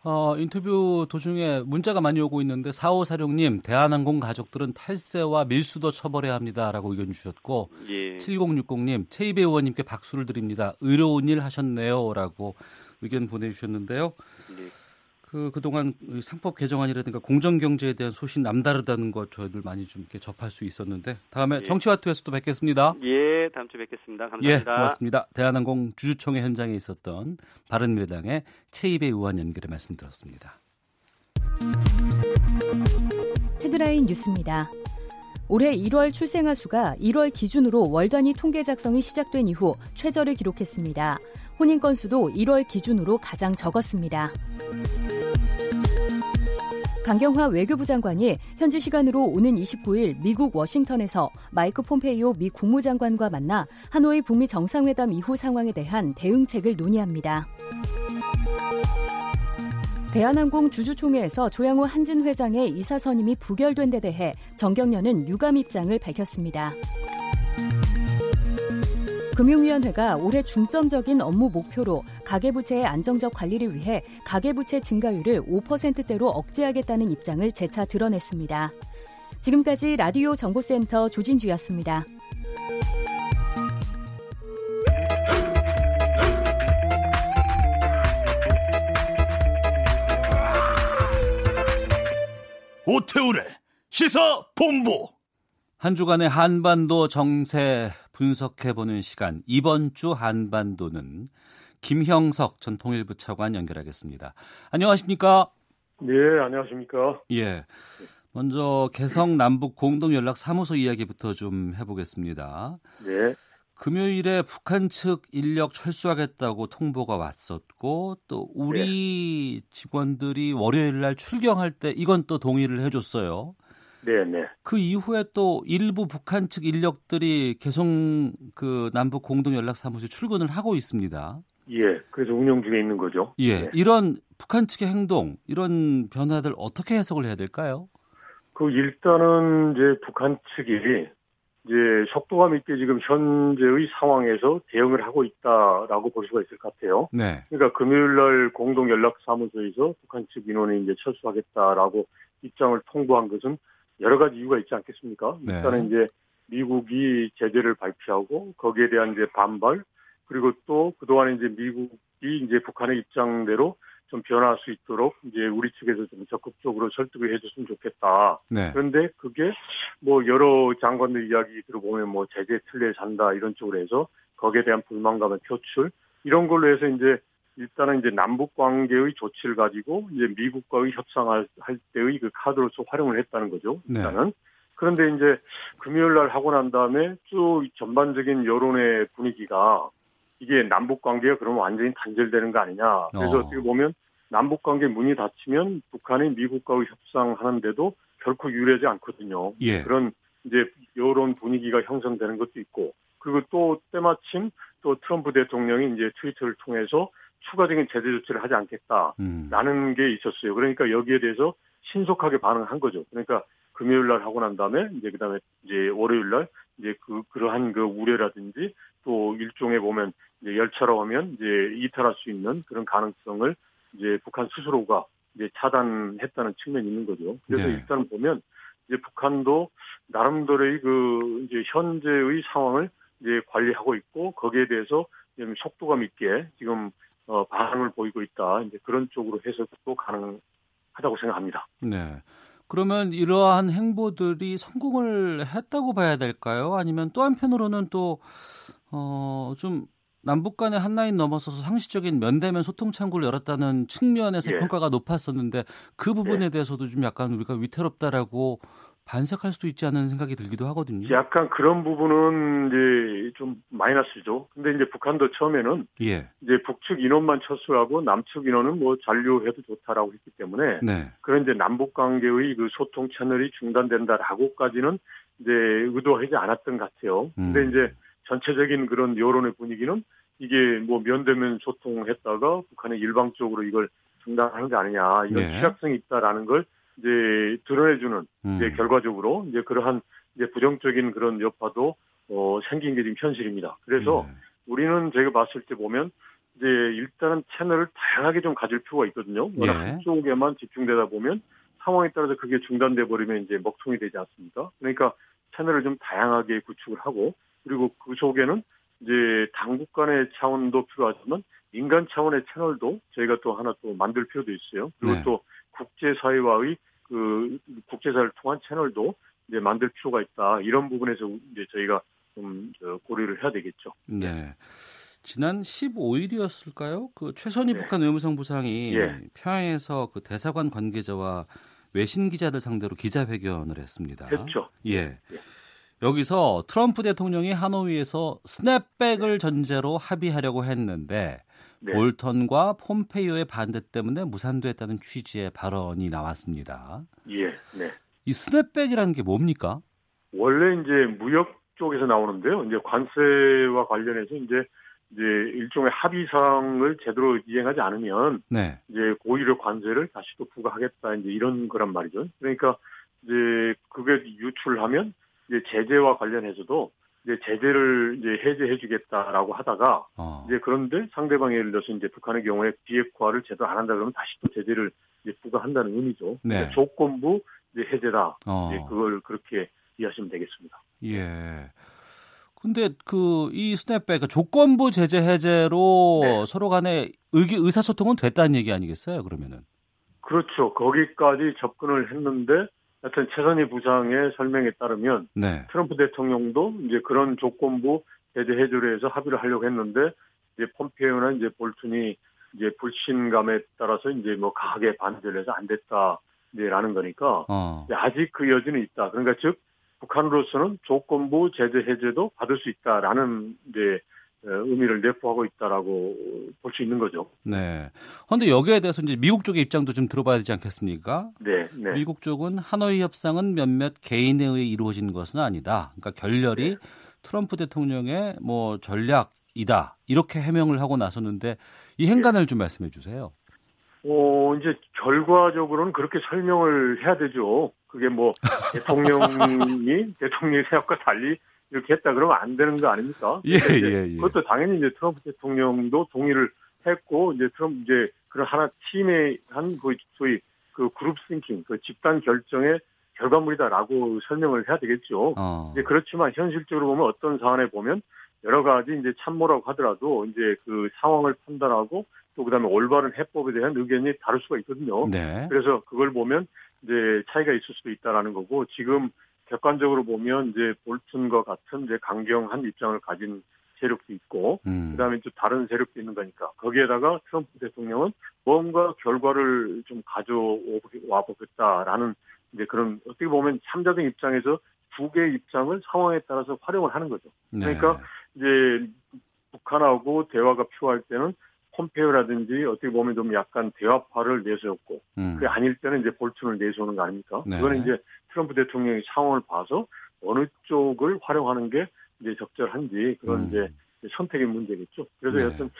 어, 인터뷰 도중에 문자가 많이 오고 있는데 4546님 대한항공 가족들은 탈세와 밀수도 처벌해야 합니다라고 의견 주셨고 예. 7060님 최이배 의원님께 박수를 드립니다. 의로운 일 하셨네요라고 의견 보내주셨는데요. 예. 그 그동안 이 상법 개정안이라든가 공정 경제에 대한 소신 남다르다는 것 저희들 많이 좀 이렇게 접할 수 있었는데 다음에 예. 정치와투에서 또 뵙겠습니다. 예, 다음 주에 뵙겠습니다. 예, 감사합니다. 고맙습니다. 대한항공 주주총회 현장에 있었던 바른미래당의 최이배 의원 연결에 말씀 들었습니다. 헤드라인 뉴스입니다. 올해 1월 출생아 수가 1월 기준으로 월 단위 통계 작성이 시작된 이후 최저를 기록했습니다. 혼인 건수도 1월 기준으로 가장 적었습니다. 강경화 외교부 장관이 현지 시간으로 오는 29일 미국 워싱턴에서 마이크 폼페이오 미 국무장관과 만나 하노이 북미 정상회담 이후 상황에 대한 대응책을 논의합니다. 대한항공 주주총회에서 조양호 한진 회장의 이사 선임이 부결된 데 대해 정경련은 유감 입장을 밝혔습니다. 금융위원회가 올해 중점적인 업무 목표로 가계부채의 안정적 관리를 위해 가계부채 증가율을 5%대로 억제하겠다는 입장을 재차 드러냈습니다. 지금까지 라디오 정보센터 조진주였습니다. 오태우래 시사 본부 한 주간의 한반도 정세 분석해보는 시간 이번 주 한반도는 김형석 전 통일부 차관 연결하겠습니다. 안녕하십니까? 네, 안녕하십니까? 예. 먼저 개성 남북 공동 연락 사무소 이야기부터 좀 해보겠습니다. 네. 금요일에 북한 측 인력 철수하겠다고 통보가 왔었고 또 우리 네. 직원들이 월요일 날 출경할 때 이건 또 동의를 해줬어요. 네, 네. 그 이후에 또 일부 북한 측 인력들이 계속 그 남북 공동 연락 사무소에 출근을 하고 있습니다. 예, 그래서 운영 중에 있는 거죠. 예, 네. 이런 북한 측의 행동, 이런 변화들 어떻게 해석을 해야 될까요? 그 일단은 이제 북한 측이 이제 속도감 있게 지금 현재의 상황에서 대응을 하고 있다라고 볼 수가 있을 것 같아요. 네. 그러니까 금요일 날 공동 연락 사무소에서 북한 측 인원이 이제 철수하겠다라고 입장을 통보한 것은 여러 가지 이유가 있지 않겠습니까? 네. 일단은 이제 미국이 제재를 발표하고 거기에 대한 이제 반발 그리고 또 그동안 이제 미국이 이제 북한의 입장대로 좀 변화할 수 있도록 이제 우리 측에서 좀 적극적으로 설득을 해줬으면 좋겠다. 네. 그런데 그게 뭐 여러 장관들 이야기 들어보면 뭐 제재 틀에 산다 이런 쪽으로 해서 거기에 대한 불만감의 표출 이런 걸로 해서 이제 일단은 이제 남북 관계의 조치를 가지고 이제 미국과의 협상할 할 때의 그 카드로서 활용을 했다는 거죠. 네. 일단은. 네. 그런데 이제 금요일 날 하고 난 다음에 쭉 전반적인 여론의 분위기가 이게 남북 관계가 그러면 완전히 단절되는 거 아니냐. 그래서 어. 어떻게 보면 남북 관계 문이 닫히면 북한이 미국과의 협상하는데도 결코 유리하지 않거든요. 예. 그런 이제 여론 분위기가 형성되는 것도 있고 그리고 또 때마침 또 트럼프 대통령이 이제 트위터를 통해서 추가적인 제재 조치를 하지 않겠다라는 음. 게 있었어요. 그러니까 여기에 대해서 신속하게 반응한 거죠. 그러니까 금요일 날 하고 난 다음에 이제 그다음에 이제 월요일 날 이제 그 그러한 그 우려라든지 또 일종의 보면 이제 열차로 오면 이제 이탈할 수 있는 그런 가능성을 이제 북한 스스로가 이제 차단했다는 측면이 있는 거죠. 그래서 네. 일단 보면 이제 북한도 나름대로의 그 이제 현재의 상황을 이제 관리하고 있고 거기에 대해서 좀 속도감 있게 지금 어 반응을 보이고 있다. 이제 그런 쪽으로 해석도 가능하다고 생각합니다. 네. 그러면 이러한 행보들이 성공을 했다고 봐야 될까요? 아니면 또 한편으로는 또, 어, 좀 남북 간의 한 라인 넘어서서 상시적인 면대면 소통 창구를 열었다는 측면에서 예. 평가가 높았었는데 그 부분에 예. 대해서도 좀 약간 우리가 위태롭다라고 반색할 수도 있지 않은 생각이 들기도 하거든요. 약간 그런 부분은 이제 좀 마이너스죠. 근데 이제 북한도 처음에는 예. 이제 북측 인원만 철수하고 남측 인원은 뭐 잔류해도 좋다라고 했기 때문에 네. 그런 이제 남북 관계의 그 소통 채널이 중단된다라고까지는 이제 의도하지 않았던 것 같아요. 근데 음. 이제 전체적인 그런 여론의 분위기는 이게 뭐 면대면 소통했다가 북한이 일방적으로 이걸 중단하는 게 아니냐 이런 네. 취약성이 있다라는 걸 이제 드러내주는 음. 이제 결과적으로 이제 그러한 이제 부정적인 그런 여파도 어 생긴 게 지금 현실입니다. 그래서 네. 우리는 제가 봤을 때 보면 이제 일단은 채널을 다양하게 좀 가질 필요가 있거든요. 워낙 네. 한쪽에만 집중되다 보면 상황에 따라서 그게 중단돼 버리면 이제 먹통이 되지 않습니까? 그러니까 채널을 좀 다양하게 구축을 하고 그리고 그 속에는 이제 당국 간의 차원도 필요하지만 민간 차원의 채널도 저희가 또 하나 또 만들 필요도 있어요. 그리고 네. 또 국제사회와의 그 국제사를 통한 채널도 이제 만들 필요가 있다. 이런 부분에서 이제 저희가 좀 고려를 해야 되겠죠. 네. 지난 15일이었을까요? 그 최선희 네. 북한 외무성 부상이 예. 평양에서 그 대사관 관계자와 외신 기자들 상대로 기자회견을 했습니다. 했죠. 예. 예. 여기서 트럼프 대통령이 하노이에서 스냅백을 전제로 합의하려고 했는데 네. 볼턴과 폼페이오의 반대 때문에 무산됐다는 취지의 발언이 나왔습니다. 예, 네. 이 스냅백이라는 게 뭡니까? 원래 이제 무역 쪽에서 나오는데요. 이제 관세와 관련해서 이제 이제 일종의 합의사항을 제대로 이행하지 않으면 네. 이제 오히려 관세를 다시 또 부과하겠다 이제 이런 거란 말이죠. 그러니까 이제 그게 유출하면 이제 제재와 관련해서도 이제 제재를 이제 해제해주겠다라고 하다가 어. 이제 그런데 상대방이 예를 들어서 이제 북한의 경우에 비핵화를 제대로 안 한다 그러면 다시 또 제재를 이제 부과한다는 의미죠. 네. 그러니까 조건부 이제 해제다. 어. 이제 그걸 그렇게 이해하시면 되겠습니다. 예. 근데 그 이 스냅백 그 조건부 제재 해제로 네. 서로 간에 의기 의사소통은 됐다는 얘기 아니겠어요? 그러면은. 그렇죠. 거기까지 접근을 했는데 하여튼 최선희 부장의 설명에 따르면 네. 트럼프 대통령도 이제 그런 조건부 제재 해제를 해서 합의를 하려고 했는데 이제 폼페이오나 이제 볼튼이 이제 불신감에 따라서 이제 뭐 강하게 반대를 해서 안 됐다 이제라는 거니까 어. 이제 아직 그 여지는 있다. 그러니까 즉 북한으로서는 조건부 제재 해제도 받을 수 있다라는 이제 어, 의미를 내포하고 있다라고 볼 수 있는 거죠. 네. 그런데 여기에 대해서 이제 미국 쪽의 입장도 좀 들어봐야 되지 않겠습니까? 네, 네. 미국 쪽은 하노이 협상은 몇몇 개인에 의해 이루어진 것은 아니다. 그러니까 결렬이 네. 트럼프 대통령의 뭐 전략이다. 이렇게 해명을 하고 나섰는데 이 행간을 좀 말씀해 주세요. 어, 이제 결과적으로는 그렇게 설명을 해야 되죠. 그게 뭐 대통령이 대통령의 생각과 달리 이렇게 했다 그러면 안 되는 거 아닙니까? 예, 예, 예. 그것도 당연히 이제 트럼프 대통령도 동의를 했고 이제 트럼프 이제 그런 하나 팀의 한 그 소위 그 group thinking 그 집단 결정의 결과물이다라고 설명을 해야 되겠죠. 어. 이제 그렇지만 현실적으로 보면 어떤 사안에 보면 여러 가지 이제 참모라고 하더라도 이제 그 상황을 판단하고 또 그다음에 올바른 해법에 대한 의견이 다를 수가 있거든요. 네. 그래서 그걸 보면 이제 차이가 있을 수도 있다라는 거고 지금 객관적으로 보면 이제 볼튼과 같은 이제 강경한 입장을 가진 세력도 있고 음. 그다음에 또 다른 세력도 있는 거니까 거기에다가 트럼프 대통령은 뭔가 결과를 좀 가져와 보겠다라는 이제 그런 어떻게 보면 참자적 입장에서 두 개의 입장을 상황에 따라서 활용을 하는 거죠. 네. 그러니까 이제 북한하고 대화가 필요할 때는 폼페이오라든지 어떻게 보면 좀 약간 대화파를 내세웠고 음. 그게 아닐 때는 이제 볼튼을 내세우는 거 아닙니까? 네. 그거는 이제 트럼프 대통령이 상황을 봐서 어느 쪽을 활용하는 게 이제 적절한지 그런 음. 이제 선택의 문제겠죠. 그래서 네. 여튼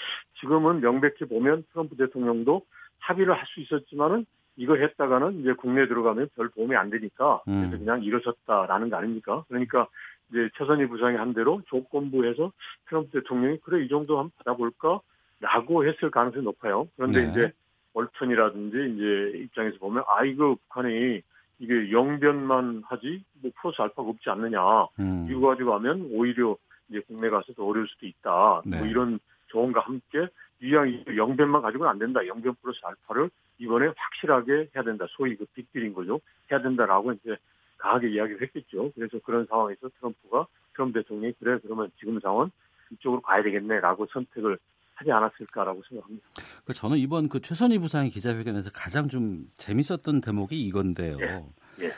지금은 명백히 보면 트럼프 대통령도 합의를 할 수 있었지만은 이거 했다가는 이제 국내에 들어가면 별 도움이 안 되니까 음. 그래서 그냥 이러셨다라는 거 아닙니까? 그러니까 이제 최선희 부장이 한 대로 조건부에서 트럼프 대통령이 그래 이 정도 한번 받아볼까라고 했을 가능성이 높아요. 그런데 네. 이제 월턴이라든지 이제 입장에서 보면 아 이거 북한이 이게 영변만 하지 뭐 플러스 알파가 없지 않느냐 음. 이거 가지고 하면 오히려 이제 국내 가서 더 어려울 수도 있다. 네. 뭐 이런 조언과 함께 이왕 영변만 가지고는 안 된다. 영변 플러스 알파를 이번에 확실하게 해야 된다. 소위 그 빅딜인 거죠. 해야 된다라고 이제 강하게 이야기를 했겠죠. 그래서 그런 상황에서 트럼프가 트럼프 대통령이 그래 그러면 지금 상황 이쪽으로 가야 되겠네라고 선택을 하지 않았을까라고 생각합니다. 그 저는 이번 그 최선희 부상의 기자회견에서 가장 좀 재밌었던 대목이 이건데요. 예, 예.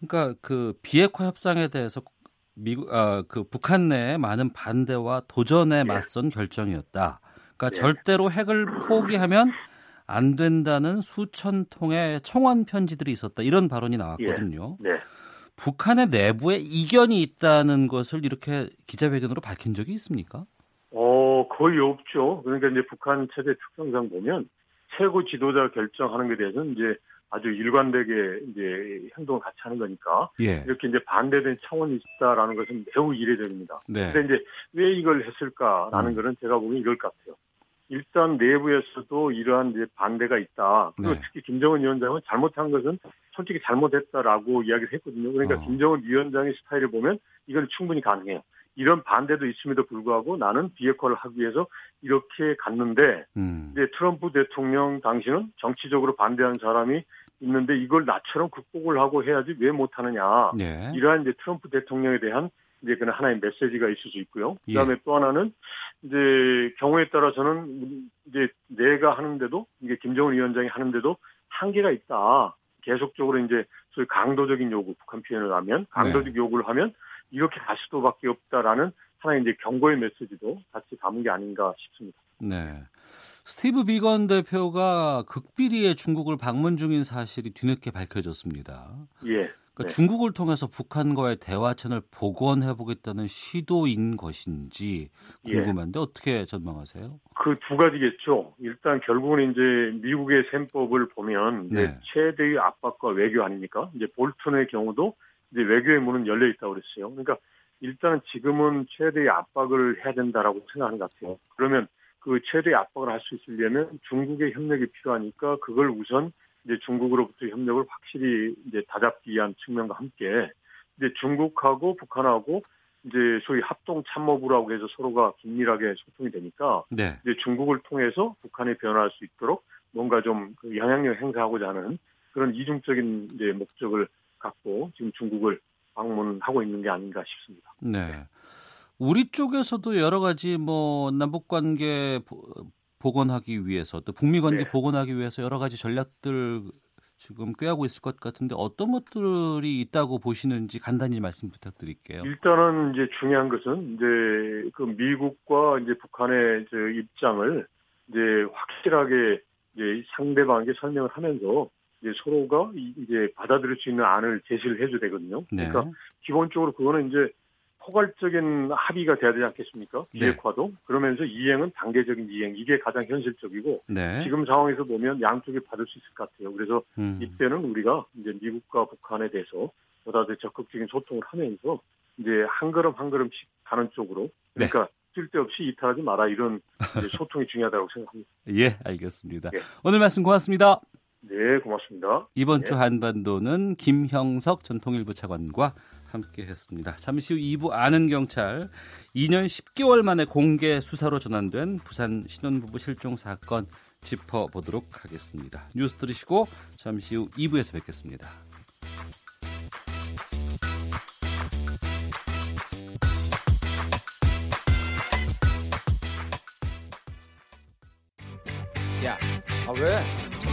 그러니까 그 비핵화 협상에 대해서 미국 아, 그 북한 내에 많은 반대와 도전에 맞선 결정이었다. 그러니까 예. 절대로 핵을 포기하면 안 된다는 수천 통의 청원 편지들이 있었다. 이런 발언이 나왔거든요. 네. 북한의 내부에 이견이 있다는 것을 이렇게 기자회견으로 밝힌 적이 있습니까? 어, 거의 없죠. 그러니까 이제 북한 체제 특성상 보면 최고 지도자 결정하는 것에 대해서는 이제 아주 일관되게 이제 행동을 같이 하는 거니까 예. 이렇게 이제 반대된 차원이 있다라는 것은 매우 이례적입니다. 네. 근데 이제 왜 이걸 했을까라는 음. 거는 제가 보기엔 이럴 것 같아요. 일단 내부에서도 이러한 이제 반대가 있다. 그리고 네. 특히 김정은 위원장은 잘못한 것은 솔직히 잘못했다라고 이야기를 했거든요. 그러니까 어. 김정은 위원장의 스타일을 보면 이건 충분히 가능해요. 이런 반대도 있음에도 불구하고 나는 비핵화를 하기 위해서 이렇게 갔는데 음. 이제 트럼프 대통령 당시는 정치적으로 반대한 사람이 있는데 이걸 나처럼 극복을 하고 해야지 왜 못하느냐. 네. 이러한 이제 트럼프 대통령에 대한 이제 그런 하나의 메시지가 있을 수 있고요. 예. 그다음에 또 하나는 이제 경우에 따라서는 이제 내가 하는데도 이게 김정은 위원장이 하는데도 한계가 있다. 계속적으로 이제 소위 강도적인 요구, 북한 표현을 하면 강도적 요구를 하면 이렇게 갈 수도밖에 없다라는 하나의 이제 경고의 메시지도 같이 담은 게 아닌가 싶습니다. 네. 스티브 비건 대표가 극비리에 중국을 방문 중인 사실이 뒤늦게 밝혀졌습니다. 예. 그러니까 네. 중국을 통해서 북한과의 대화 채널 복원해 보겠다는 시도인 것인지 예. 궁금한데 예. 어떻게 전망하세요? 그 두 가지겠죠. 일단 결국은 이제 미국의 셈법을 보면 네. 최대의 압박과 외교 아닙니까? 이제 볼튼의 경우도 이제 외교의 문은 열려 있다고 그랬어요. 그러니까 일단 지금은 최대의 압박을 해야 된다라고 생각하는 것 같아요. 그러면 그 최대의 압박을 할 수 있으려면 중국의 협력이 필요하니까 그걸 우선 이제 중국으로부터 협력을 확실히 이제 다잡기 위한 측면과 함께 이제 중국하고 북한하고 이제 소위 합동 참모부라고 해서 서로가 긴밀하게 소통이 되니까 네. 이제 중국을 통해서 북한이 변화할 수 있도록 뭔가 좀그 영향력 행사하고자 하는 그런 이중적인 이제 목적을 갖고 지금 중국을 방문하고 있는 게 아닌가 싶습니다. 네. 우리 쪽에서도 여러 가지 뭐 남북 관계 복원하기 위해서 또 북미 관계 네. 복원하기 위해서 여러 가지 전략들 지금 꾀하고 있을 것 같은데 어떤 것들이 있다고 보시는지 간단히 말씀 부탁드릴게요. 일단은 이제 중요한 것은 이제 그 미국과 이제 북한의 저 입장을 이제 확실하게 이제 상대방에게 설명을 하면서 이제 서로가 이제 받아들일 수 있는 안을 제시를 해줘야 되거든요. 네. 그러니까 기본적으로 그거는 이제 포괄적인 합의가 돼야 되지 않겠습니까? 네. 비핵화도 네. 그러면서 이행은 단계적인 이행 이게 가장 현실적이고 네. 지금 상황에서 보면 양쪽이 받을 수 있을 것 같아요. 그래서 음. 이때는 우리가 이제 미국과 북한에 대해서 보다 더 적극적인 소통을 하면서 이제 한 걸음 한 걸음씩 가는 쪽으로 네. 그러니까 네. 쓸데없이 이탈하지 마라 이런 소통이 중요하다고 생각합니다. 예, 알겠습니다. 예. 오늘 말씀 고맙습니다. 네, 고맙습니다. 이번 네. 주 한반도는 김형석 전 통일부 차관과 함께 했습니다. 잠시 후 2부 아는 경찰 2년 10개월 만에 공개 수사로 전환된 부산 신혼부부 실종 사건 짚어보도록 하겠습니다. 뉴스 들으시고 잠시 후 2부에서 뵙겠습니다. 야, 아 왜?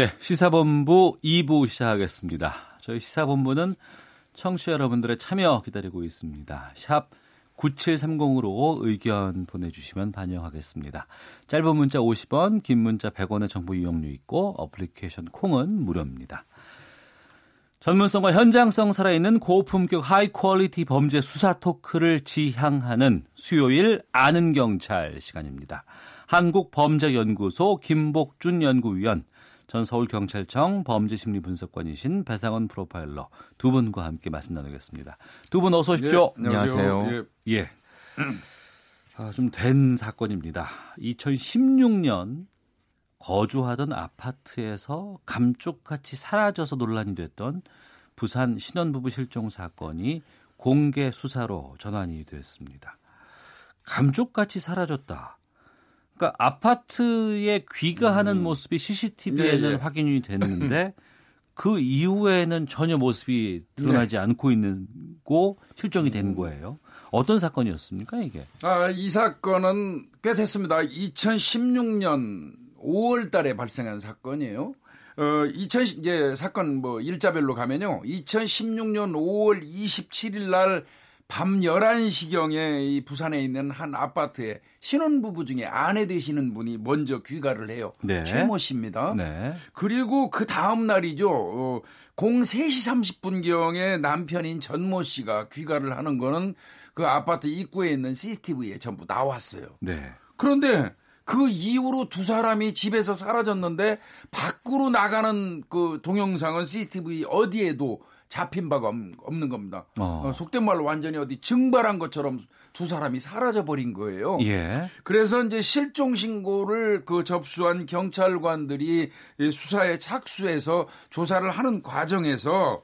네 시사본부 2부 시작하겠습니다 저희 시사본부는 청취자 여러분들의 참여 기다리고 있습니다 샵 9730으로 의견 보내주시면 반영하겠습니다. 짧은 문자 50원, 긴 문자 100원의 정보 이용료 있고 어플리케이션 콩은 무료입니다. 전문성과 현장성 살아있는 고품격 high quality 범죄 수사 토크를 지향하는 수요일 아는 경찰 시간입니다. 한국범죄연구소 김복준 연구위원, 전 서울경찰청 범죄심리분석관이신 배상원 프로파일러 두 분과 함께 말씀 나누겠습니다. 두 분 어서 오십시오. 예, 안녕하세요. 예. 예. 아, 좀 된 사건입니다. 2016년 거주하던 아파트에서 감쪽같이 사라져서 논란이 됐던 부산 신혼부부 실종 사건이 공개 수사로 전환이 됐습니다. 감쪽같이 사라졌다. 그러니까 아파트에 귀가하는 음. 모습이 CCTV에는 예, 예. 확인이 되는데 그 이후에는 전혀 모습이 드러나지 네. 않고 있는 고 실종이 된 음. 거예요. 어떤 사건이었습니까 이게? 아, 이 사건은 꽤 됐습니다. 2016년 5월 달에 발생한 사건이에요. 어, 2000 이제 사건 뭐 일자별로 가면요. 2016년 5월 27일 날 밤 11시경에 이 부산에 있는 한 아파트에 신혼부부 중에 아내 되시는 분이 먼저 귀가를 해요. 네. 최모 씨입니다. 네. 그리고 그 다음 날이죠. 어, 03시 30분경에 남편인 전모 씨가 귀가를 하는 거는 그 아파트 입구에 있는 CCTV에 전부 나왔어요. 네. 그런데 그 이후로 두 사람이 집에서 사라졌는데 밖으로 나가는 그 동영상은 CCTV 어디에도 잡힌 바가 없는 겁니다. 어. 어. 속된 말로 완전히 어디 증발한 것처럼 두 사람이 사라져 버린 거예요. 예. 그래서 이제 실종 신고를 그 접수한 경찰관들이 수사에 착수해서 조사를 하는 과정에서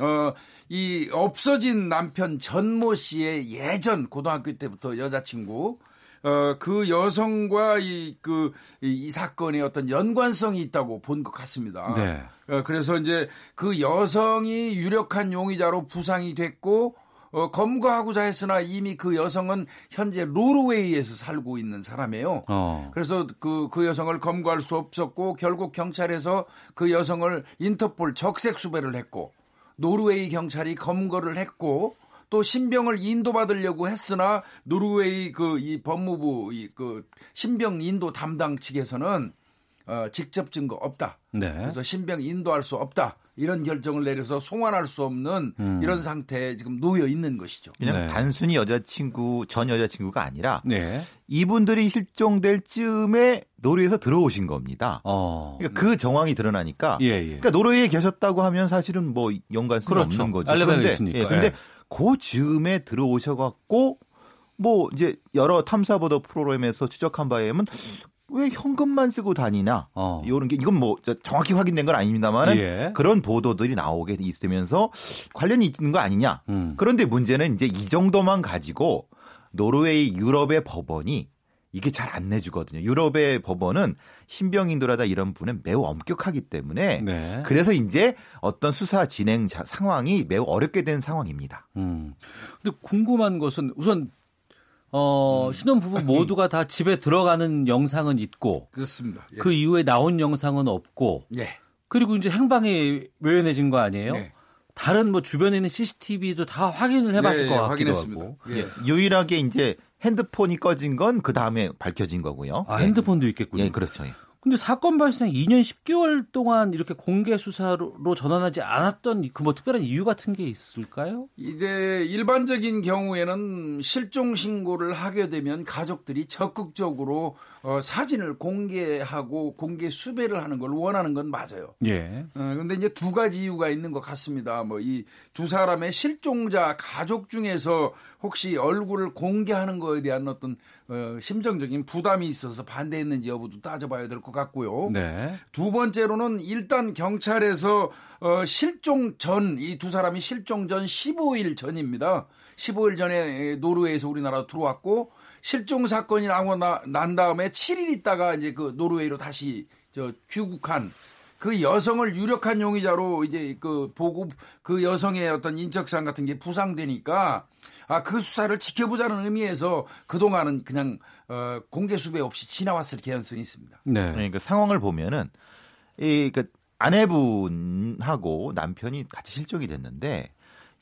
어, 이 없어진 남편 전모 씨의 예전 고등학교 때부터 여자친구 어, 그 여성과 이, 그, 이, 이 사건에 어떤 연관성이 있다고 본 것 같습니다. 네. 어, 그래서 이제 그 여성이 유력한 용의자로 부상이 됐고, 어, 검거하고자 했으나 이미 그 여성은 현재 노르웨이에서 살고 있는 사람이에요. 어. 그래서 그, 그 여성을 검거할 수 없었고, 결국 경찰에서 그 여성을 인터폴 적색 수배를 했고, 노르웨이 경찰이 검거를 했고, 또 신병을 인도받으려고 했으나 노르웨이 그 이 법무부 이 그 신병 인도 담당 측에서는 어, 직접 증거 없다. 네. 그래서 신병 인도할 수 없다. 이런 결정을 내려서 송환할 수 없는 음. 이런 상태에 지금 놓여 있는 것이죠. 그냥 네. 단순히 여자친구 전 여자친구가 아니라 네. 이분들이 실종될 즈음에 노르웨이에서 들어오신 겁니다. 어. 그러니까 그 정황이 드러나니까 예, 예. 그러니까 노르웨이에 계셨다고 하면 사실은 뭐 연관성이 그렇죠. 없는 거죠. 그런데 있으니까. 예, 근데 예. 그 즈음에 들어오셔갖고 뭐 이제 여러 탐사 보도 프로그램에서 추적한 바에 의하면 왜 현금만 쓰고 다니나 어. 이런 게 이건 뭐 저- 정확히 확인된 건 아닙니다만은 예. 그런 보도들이 나오게 있으면서 관련이 있는 거 아니냐. 음. 그런데 문제는 이제 이 정도만 가지고 노르웨이 유럽의 법원이 이게 잘 안 내주거든요. 유럽의 법원은 신병인도라다 이런 분은 매우 엄격하기 때문에 네. 그래서 이제 어떤 수사 진행 자- 상황이 매우 어렵게 된 상황입니다. 음. 근데 궁금한 것은 우선 어, 신혼부부 모두가 다 집에 들어가는 영상은 있고 그렇습니다. 예. 그 이후에 나온 영상은 없고 예. 그리고 이제 행방이 묘연해진 거 아니에요? 네. 다른 뭐 주변에 있는 CCTV도 다 확인을 해봤을 예, 것 예, 같기도 확인했습니다. 하고. 예. 유일하게 이제 핸드폰이 꺼진 건 그 다음에 밝혀진 거고요. 아 핸드폰도 있겠군요. 예, 그렇죠. 예. 근데 사건 발생 2년 10개월 동안 이렇게 공개 수사로 전환하지 않았던 그 뭐 특별한 이유 같은 게 있을까요? 이제 일반적인 경우에는 실종 신고를 하게 되면 가족들이 적극적으로 어, 사진을 공개하고 공개 수배를 하는 걸 원하는 건 맞아요. 예. 어, 근데 이제 두 가지 이유가 있는 것 같습니다. 뭐 이 두 사람의 실종자 가족 중에서 혹시 얼굴을 공개하는 거에 대한 어떤 어, 심정적인 부담이 있어서 반대했는지 여부도 따져봐야 될 것 같고요. 네. 두 번째로는 일단 경찰에서 어, 실종 전 이 두 사람이 실종 전 15일 전입니다. 15일 전에 노르웨이에서 우리나라 들어왔고 실종 사건이 나고 나, 난 다음에 7일 있다가 이제 그 노르웨이로 다시 저 귀국한 그 여성을 유력한 용의자로 이제 그 보고 그 여성의 어떤 인적사항 같은 게 부상되니까 아 그 수사를 지켜보자는 의미에서 그 동안은 그냥 어, 공개 수배 없이 지나왔을 개연성이 있습니다. 네. 그러니까 상황을 보면은 이그 아내분하고 남편이 같이 실종이 됐는데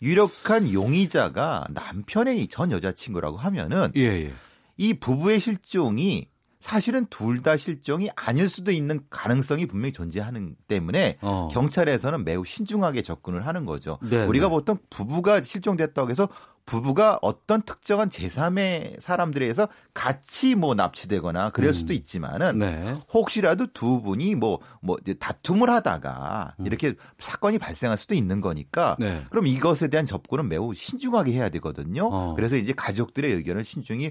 유력한 용의자가 남편의 전 여자친구라고 하면은 예, 예. 이 부부의 실종이 사실은 둘 다 실종이 아닐 수도 있는 가능성이 분명히 존재하는 때문에 어. 경찰에서는 매우 신중하게 접근을 하는 거죠. 네, 우리가 네. 보통 부부가 실종됐다고 해서 부부가 어떤 특정한 제3의 사람들에 의해서 같이 뭐 납치되거나 그럴 음. 수도 있지만은 네. 혹시라도 두 분이 뭐, 뭐, 이제 다툼을 하다가 이렇게 사건이 발생할 수도 있는 거니까 음. 네. 그럼 이것에 대한 접근은 매우 신중하게 해야 되거든요. 어. 그래서 이제 가족들의 의견을 신중히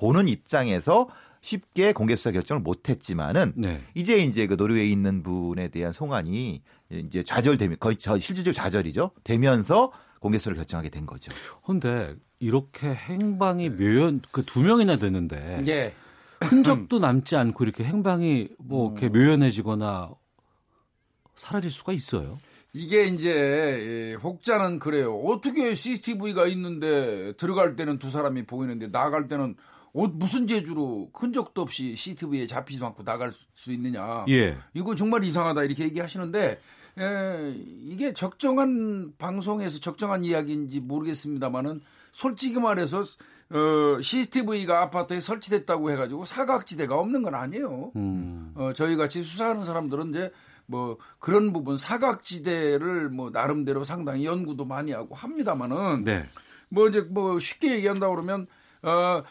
보는 입장에서 쉽게 공개 수사 결정을 못 했지만은 네. 이제 이제 그 노르웨이에 있는 분에 대한 송환이 이제 좌절되면 거의 저 실질적 좌절이죠. 되면서 공개 수사를 결정하게 된 거죠. 근데 이렇게 행방이 묘연 그 두 명이나 되는데 예. 흔적도 남지 않고 이렇게 행방이 뭐 이렇게 묘연해지거나 사라질 수가 있어요. 이게 이제 예, 혹자는 그래요. 어떻게 CCTV가 있는데 들어갈 때는 두 사람이 보이는데 나갈 때는 어, 무슨 재주로 흔적도 없이 CCTV에 잡히지도 않고 나갈 수 있느냐. 예. 이거 정말 이상하다 이렇게 얘기하시는데 에, 이게 적정한 방송에서 적정한 이야기인지 모르겠습니다만은 솔직히 말해서 어, CCTV가 아파트에 설치됐다고 해가지고 사각지대가 없는 건 아니에요. 음. 어, 저희 같이 수사하는 사람들은 이제 뭐 그런 부분 사각지대를 뭐 나름대로 상당히 연구도 많이 하고 합니다만은 네. 뭐 이제 뭐 쉽게 얘기한다 그러면 어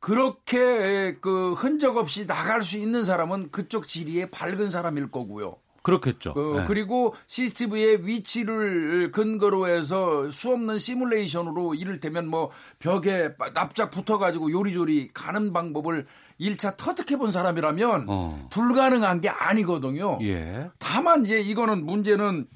그렇게 그 흔적 없이 나갈 수 있는 사람은 그쪽 지리에 밝은 사람일 거고요. 그렇겠죠. 그, 네. 그리고 CCTV의 위치를 근거로 해서 수없는 시뮬레이션으로 이를테면 뭐 벽에 납작 붙어가지고 요리조리 가는 방법을 1차 터득해 본 사람이라면 어. 불가능한 게 아니거든요. 예. 다만 이제 이거는 문제는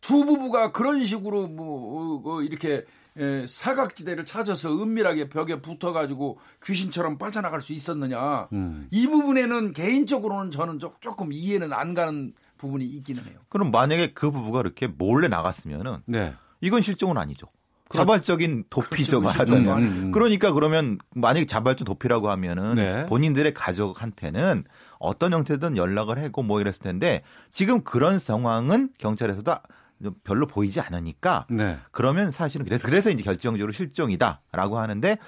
두 부부가 그런 식으로 뭐 어, 어, 이렇게 예, 사각지대를 찾아서 은밀하게 벽에 붙어가지고 귀신처럼 빠져나갈 수 있었느냐. 음. 이 부분에는 개인적으로는 저는 조금 이해는 안 가는 부분이 있기는 해요. 그럼 만약에 그 부부가 이렇게 몰래 나갔으면은 네. 이건 실종은 아니죠. 그렇죠. 자발적인 도피죠, 그렇죠. 말하자면. 음, 음. 그러니까 그러면 만약에 자발적 도피라고 하면은 네. 본인들의 가족한테는 어떤 형태든 연락을 하고 뭐 이랬을 텐데 지금 그런 상황은 경찰에서도 별로 보이지 않으니까 네. 그러면 사실은 그래서 그래서 이제 결정적으로 실종이다라고 하는데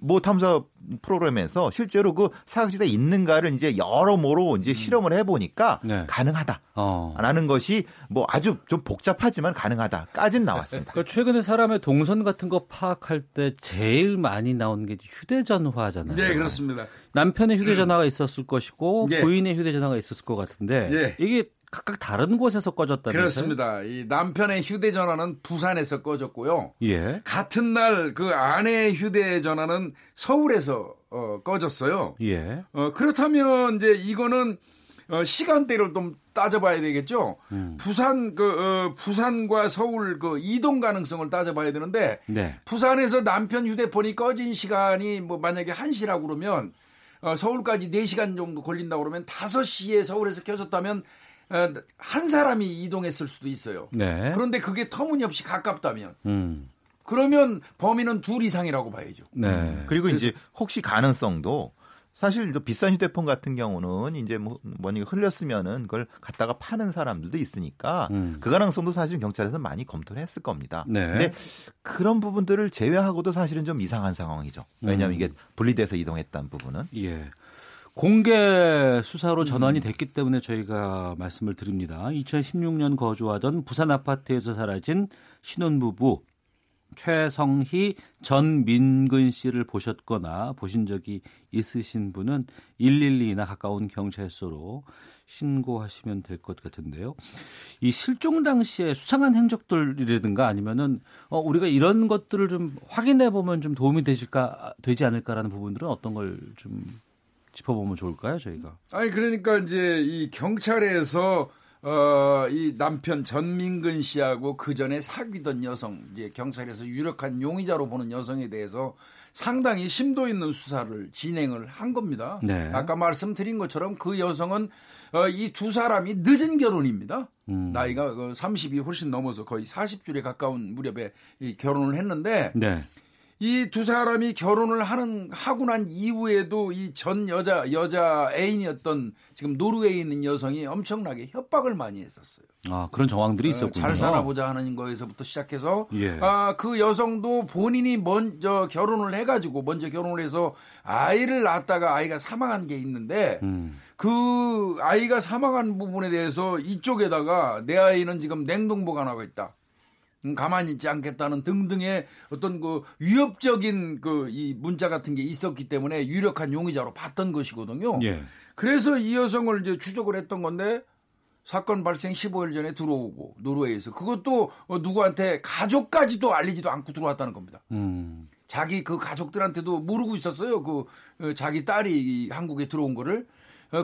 뭐 탐사 프로그램에서 실제로 그 사각지대에 있는가를 이제 여러모로 이제 음. 실험을 해보니까 네. 가능하다라는 어. 것이 뭐 아주 좀 복잡하지만 가능하다까지는 나왔습니다. 그러니까 최근에 사람의 동선 같은 거 파악할 때 제일 많이 나오는 게 휴대전화잖아요. 네 그렇습니다. 남편의 휴대전화가 있었을 것이고 네. 부인의 휴대전화가 있었을 것 같은데 네. 이게 각각 다른 곳에서 꺼졌다면서요? 그렇습니다. 이 남편의 휴대전화는 부산에서 꺼졌고요. 예. 같은 날 그 아내의 휴대전화는 서울에서 어, 꺼졌어요. 예. 어, 그렇다면 이제 이거는 어, 시간대를 좀 따져봐야 되겠죠. 음. 부산 그 어, 부산과 서울 그 이동 가능성을 따져봐야 되는데 네. 부산에서 남편 휴대폰이 꺼진 시간이 뭐 만약에 1시라고 그러면 어, 서울까지 4시간 정도 걸린다고 그러면 5시에 서울에서 켜졌다면 어, 한 사람이 이동했을 수도 있어요. 네. 그런데 그게 터무니없이 가깝다면 음. 그러면 범인은 둘 이상이라고 봐야죠. 네. 그리고 이제 혹시 가능성도 사실 비싼 휴대폰 같은 경우는 이제 뭐 뭐니 흘렸으면은 그걸 갖다가 파는 사람들도 있으니까 음. 그 가능성도 사실 경찰에서 많이 검토를 했을 겁니다. 네. 근데 그런 부분들을 제외하고도 사실은 좀 이상한 상황이죠. 왜냐하면 음. 이게 분리돼서 이동했다는 부분은. 예. 공개 수사로 전환이 음. 됐기 때문에 저희가 말씀을 드립니다. 2016년 거주하던 부산 아파트에서 사라진 신혼부부 최성희 전민근 씨를 보셨거나 보신 적이 있으신 분은 112나 가까운 경찰서로 신고하시면 될 것 같은데요. 이 실종 당시에 수상한 행적들이라든가 아니면은 어 우리가 이런 것들을 좀 확인해 보면 좀 도움이 되실까 되지 않을까라는 부분들은 어떤 걸 좀 짚어보면 좋을까요, 저희가? 아니 그러니까 이제 이 경찰에서 어, 이 남편 전민근 씨하고 그 전에 사귀던 여성, 이제 경찰에서 유력한 용의자로 보는 여성에 대해서 상당히 심도 있는 수사를 진행을 한 겁니다. 네. 아까 말씀드린 것처럼 그 여성은 어, 이 두 사람이 늦은 결혼입니다. 음. 나이가 30이 그 훨씬 넘어서 거의 40줄에 가까운 무렵에 이 결혼을 했는데 네. 이 두 사람이 결혼을 하는 하고 난 이후에도 이 전 여자 여자 애인이었던 지금 노르웨이에 있는 여성이 엄청나게 협박을 많이 했었어요. 아 그런 정황들이 어, 있었군요. 잘 살아보자 하는 거에서부터 시작해서 예. 아그 여성도 본인이 먼저 결혼을 해가지고 먼저 결혼을 해서 아이를 낳았다가 아이가 사망한 게 있는데 음. 그 아이가 사망한 부분에 대해서 이쪽에다가 내 아이는 지금 냉동 보관하고 있다. 음, 가만히 있지 않겠다는 등등의 어떤 그 위협적인 그 이 문자 같은 게 있었기 때문에 유력한 용의자로 봤던 것이거든요. 예. 그래서 이 여성을 이제 추적을 했던 건데 사건 발생 15일 전에 들어오고 노르웨이에서 그것도 어, 누구한테 가족까지도 알리지도 않고 들어왔다는 겁니다. 음. 자기 그 가족들한테도 모르고 있었어요. 그 어, 자기 딸이 한국에 들어온 거를 어,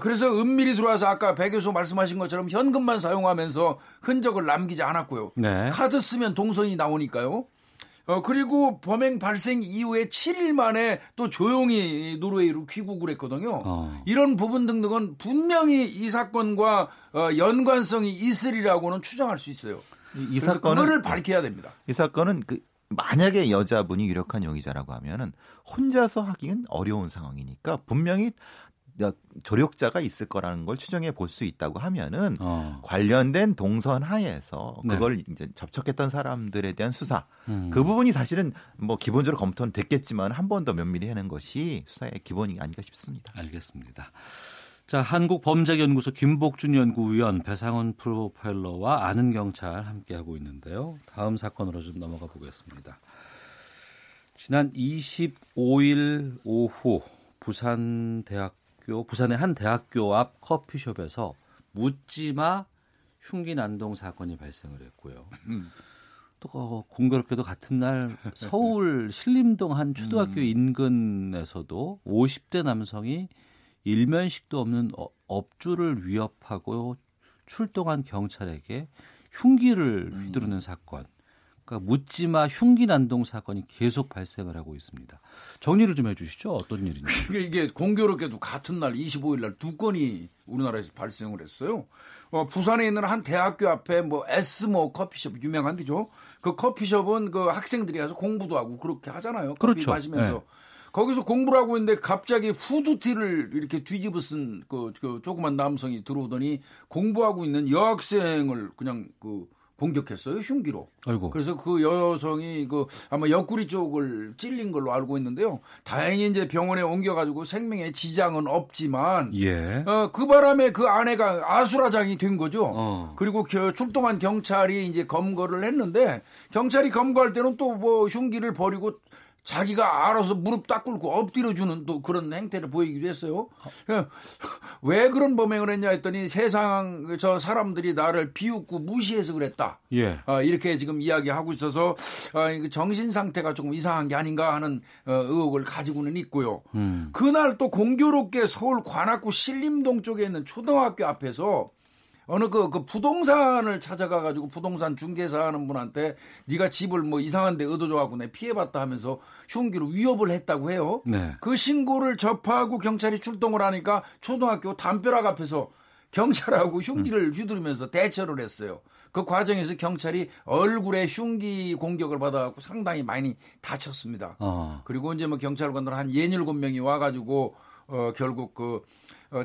그래서 은밀히 들어와서 아까 배 교수 말씀하신 것처럼 현금만 사용하면서 흔적을 남기지 않았고요. 네. 카드 쓰면 동선이 나오니까요. 어, 그리고 범행 발생 이후에 7일 만에 또 조용히 노르웨이로 귀국을 했거든요. 어. 이런 부분 등등은 분명히 이 사건과 어, 연관성이 있으리라고는 추정할 수 있어요. 이, 이 사건은 그거를 밝혀야 됩니다. 이 사건은 그 만약에 여자분이 유력한 용의자라고 하면은 혼자서 하기는 어려운 상황이니까 분명히 조력자가 있을 거라는 걸 추정해 볼 수 있다고 하면은 어. 관련된 동선 하에서 네. 그걸 네. 이제 접촉했던 사람들에 대한 수사 음. 그 부분이 사실은 뭐 기본적으로 검토는 됐겠지만 한 번 더 면밀히 하는 것이 수사의 기본이 아닌가 싶습니다. 알겠습니다. 자, 한국범죄연구소 김복준 연구위원 배상훈 프로파일러와 아는 경찰 함께하고 있는데요. 다음 사건으로 좀 넘어가 보겠습니다. 지난 25일 오후 부산대학 대학교 부산의 한 대학교 앞 커피숍에서 묻지마 흉기 난동 사건이 발생을 했고요. 음. 또 공교롭게도 같은 날 서울 신림동 한 초등학교 음. 인근에서도 50대 남성이 일면식도 없는 어, 업주를 위협하고 출동한 경찰에게 흉기를 휘두르는 음. 사건. 각각 묻지마 흉기 난동 사건이 계속 발생을 하고 있습니다. 정리를 좀 해주시죠. 어떤 일인지. 이게, 이게 공교롭게도 같은 날 25일 날 두 건이 우리나라에서 발생을 했어요. 어, 부산에 있는 한 대학교 앞에 뭐 에스모 커피숍 유명한 데죠. 그 커피숍은 그 학생들이 가서 공부도 하고 그렇게 하잖아요. 그렇죠. 마시면서. 네. 거기서 공부를 하고 있는데 갑자기 후드티를 이렇게 뒤집어 쓴 그, 그 조그만 남성이 들어오더니 공부하고 있는 여학생을 그냥 그 공격했어요 흉기로. 아이고. 그래서 그 여성이 그 아마 옆구리 쪽을 찔린 걸로 알고 있는데요. 다행히 이제 병원에 옮겨가지고 생명에 지장은 없지만, 예. 어, 그 바람에 그 아내가 아수라장이 된 거죠. 어. 그리고 출동한 경찰이 이제 검거를 했는데 경찰이 검거할 때는 또 뭐 흉기를 버리고 자기가 알아서 무릎 딱 꿇고 엎드려주는 또 그런 행태를 보이기도 했어요. 어. 왜 그런 범행을 했냐 했더니 세상 저 사람들이 나를 비웃고 무시해서 그랬다. 예. 어, 이렇게 지금 이야기하고 있어서 어, 정신 상태가 조금 이상한 게 아닌가 하는 어, 의혹을 가지고는 있고요. 음. 그날 또 공교롭게 서울 관악구 신림동 쪽에 있는 초등학교 앞에서 어느 그, 그 부동산을 찾아가 가지고 부동산 중개사 하는 분한테 네가 집을 뭐 이상한 데 얻어줘 갖고 내 피해봤다 하면서 흉기로 위협을 했다고 해요. 네. 그 신고를 접하고 경찰이 출동을 하니까 초등학교 담벼락 앞에서 경찰하고 흉기를 음. 휘두르면서 대처를 했어요. 그 과정에서 경찰이 얼굴에 흉기 공격을 받아갖고 상당히 많이 다쳤습니다. 어. 그리고 이제 뭐 경찰관들 한 예닐곱 명이 와가지고 어 결국 그 어,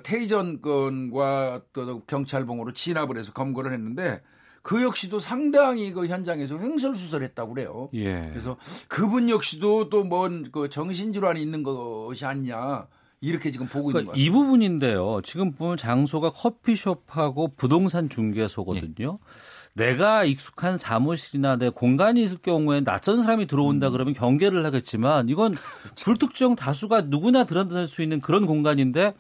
테이전 건과 또 경찰봉으로 진압을 해서 검거를 했는데 그 역시도 상당히 그 현장에서 횡설수설했다고 그래요. 예. 그래서 그분 역시도 또 뭔 그 정신질환이 있는 것이 아니냐. 이렇게 지금 보고 그러니까 있는 거예요. 이 부분인데요. 지금 보면 장소가 커피숍하고 부동산 중개소거든요. 네. 내가 익숙한 사무실이나 내 공간이 있을 경우에 낯선 사람이 들어온다 음. 그러면 경계를 하겠지만 이건 불특정 다수가 누구나 드러날 수 있는 그런 공간인데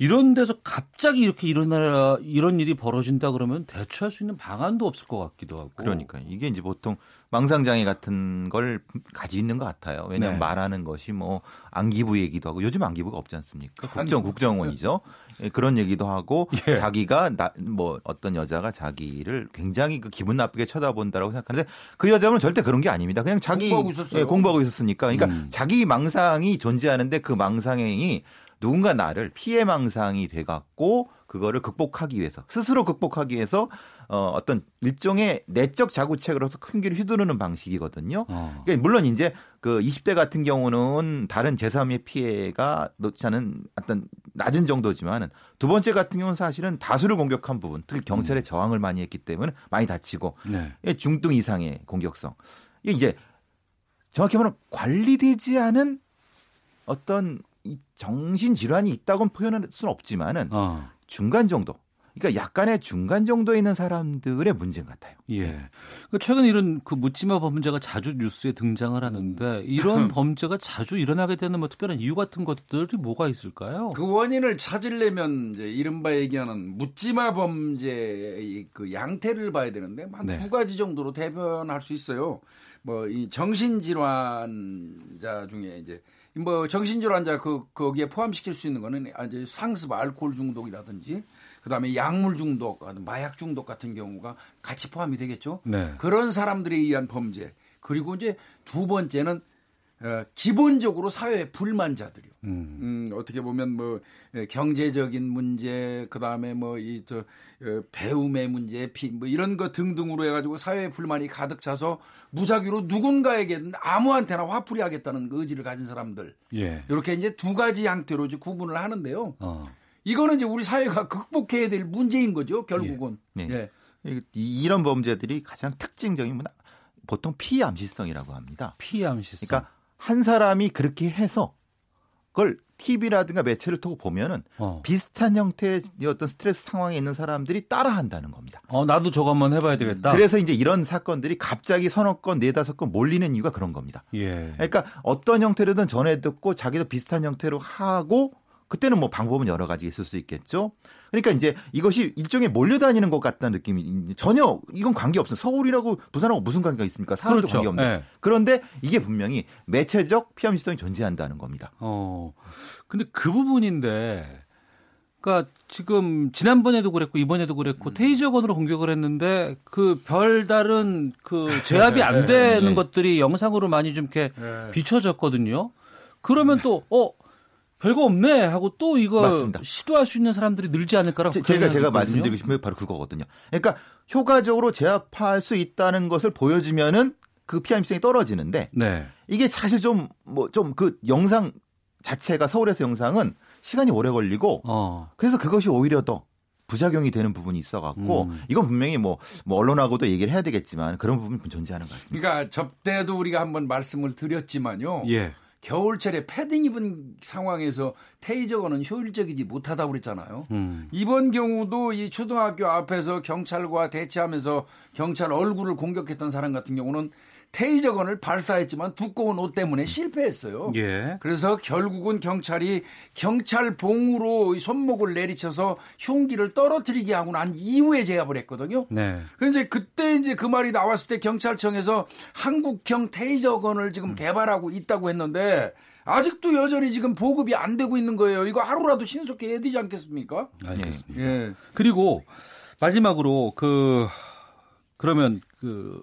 이런 데서 갑자기 이렇게 일어나 이런 일이 벌어진다 그러면 대처할 수 있는 방안도 없을 것 같기도 하고. 그러니까 이게 이제 보통 망상장애 같은 걸 가지고 있는 것 같아요. 왜냐하면 네. 말하는 것이 뭐 안기부 얘기도 하고 요즘 안기부가 없지 않습니까? 국정 국정원이죠. 예, 그런 얘기도 하고 예. 자기가 나, 뭐 어떤 여자가 자기를 굉장히 그 기분 나쁘게 쳐다본다라고 생각하는데 그 여자는 절대 그런 게 아닙니다. 그냥 자기 공부하고, 있었어요. 예, 공부하고 있었으니까. 그러니까 음. 자기 망상이 존재하는데 그 망상이 누군가 나를 피해망상이 돼갖고 그거를 극복하기 위해서 스스로 극복하기 위해서 어, 어떤 일종의 내적 자구책으로서 큰 길을 휘두르는 방식이거든요. 어. 그러니까 물론 이제 그 20대 같은 경우는 다른 제3의 피해가 놓지 않은 어떤 낮은 정도지만은 두 번째 같은 경우는 사실은 다수를 공격한 부분, 특히 경찰의 음. 저항을 많이 했기 때문에 많이 다치고 네. 중등 이상의 공격성. 이게 이제 정확히 말하면 관리되지 않은 어떤 이 정신 질환이 있다고는 표현할 수는 없지만은 어. 중간 정도. 그러니까 약간의 중간 정도에 있는 사람들의 문제인 것 같아요. 예. 그 최근 이런 그 묻지마 범죄가 자주 뉴스에 등장을 하는데 이런 범죄가 자주 일어나게 되는 뭐 특별한 이유 같은 것들이 뭐가 있을까요? 그 원인을 찾으려면 이제 이른바 얘기하는 묻지마 범죄의 그 양태를 봐야 되는데 한두 네. 가지 정도로 대변할 수 있어요. 뭐 이 정신 질환자 중에 이제 뭐 정신질환자 그 거기에 포함시킬 수 있는 거는 아주 상습 알코올 중독이라든지 그다음에 약물 중독, 마약 중독 같은 경우가 같이 포함이 되겠죠. 네. 그런 사람들에 의한 범죄. 그리고 이제 두 번째는 어, 기본적으로 사회 불만자들이요. 음. 음. 어떻게 보면 뭐 예, 경제적인 문제, 그 다음에 뭐 이저 어, 배움의 문제, 피, 뭐 이런 거 등등으로 해가지고 사회 불만이 가득 차서 무작위로 누군가에게 아무한테나 화풀이 하겠다는 그 의지를 가진 사람들. 예. 이렇게 이제 두 가지 형태로 이제 구분을 하는데요. 어. 이거는 이제 우리 사회가 극복해야 될 문제인 거죠, 결국은. 예. 예. 예. 이런 범죄들이 가장 특징적인 건 보통 피암시성이라고 합니다. 피암시성. 그러니까 한 사람이 그렇게 해서 그걸 TV라든가 매체를 통고 보면은 어. 비슷한 형태의 어떤 스트레스 상황에 있는 사람들이 따라한다는 겁니다. 어, 나도 저거 한번 해봐야 되겠다. 그래서 이제 이런 사건들이 갑자기 서너 건, 네다섯 건 몰리는 이유가 그런 겁니다. 예. 그러니까 어떤 형태로든 전해 듣고 자기도 비슷한 형태로 하고 그때는 뭐 방법은 여러 가지 있을 수 있겠죠. 그러니까 이제 이것이 일종의 몰려다니는 것 같다는 느낌이 전혀 이건 관계 없어요. 서울이라고 부산하고 무슨 관계가 있습니까? 사람도 그렇죠. 관계 없네. 네. 그런데 이게 분명히 매체적 피암시성이 존재한다는 겁니다. 어. 근데 그 부분인데 보니까 지금 지난번에도 그랬고 이번에도 그랬고 음. 테이저건으로 공격을 했는데 그 별다른 그 제압이 안 되는 네. 것들이 영상으로 많이 좀 이렇게 네. 비춰졌거든요. 그러면 또 어. 별거 없네 하고 또 이거 맞습니다. 시도할 수 있는 사람들이 늘지 않을까라고 제, 제가 제가 말씀드리고 싶은 게 바로 그거거든요. 그러니까 효과적으로 제압할 수 있다는 것을 보여주면은 그 피암성이 떨어지는데 네. 이게 사실 좀 뭐 좀 그 영상 자체가 서울에서 영상은 시간이 오래 걸리고 어. 그래서 그것이 오히려 더 부작용이 되는 부분이 있어갖고 음. 이건 분명히 뭐, 뭐 언론하고도 얘기를 해야 되겠지만 그런 부분이 존재하는 것 같습니다. 그러니까 접대도 우리가 한번 말씀을 드렸지만요. 예. 겨울철에 패딩 입은 상황에서 테이저건은 효율적이지 못하다고 그랬잖아요. 음. 이번 경우도 이 초등학교 앞에서 경찰과 대치하면서 경찰 얼굴을 공격했던 사람 같은 경우는 테이저건을 발사했지만 두꺼운 옷 때문에 실패했어요. 예. 그래서 결국은 경찰이 경찰 봉으로 손목을 내리쳐서 흉기를 떨어뜨리게 하고 난 이후에 제압을 했거든요. 네. 그런데 그때 이제 그 말이 나왔을 때 경찰청에서 한국형 테이저건을 지금 음. 개발하고 있다고 했는데 아직도 여전히 지금 보급이 안 되고 있는 거예요. 이거 하루라도 신속히 해야 되지 않겠습니까? 알겠습니다. 예. 그리고 마지막으로 그 그러면 그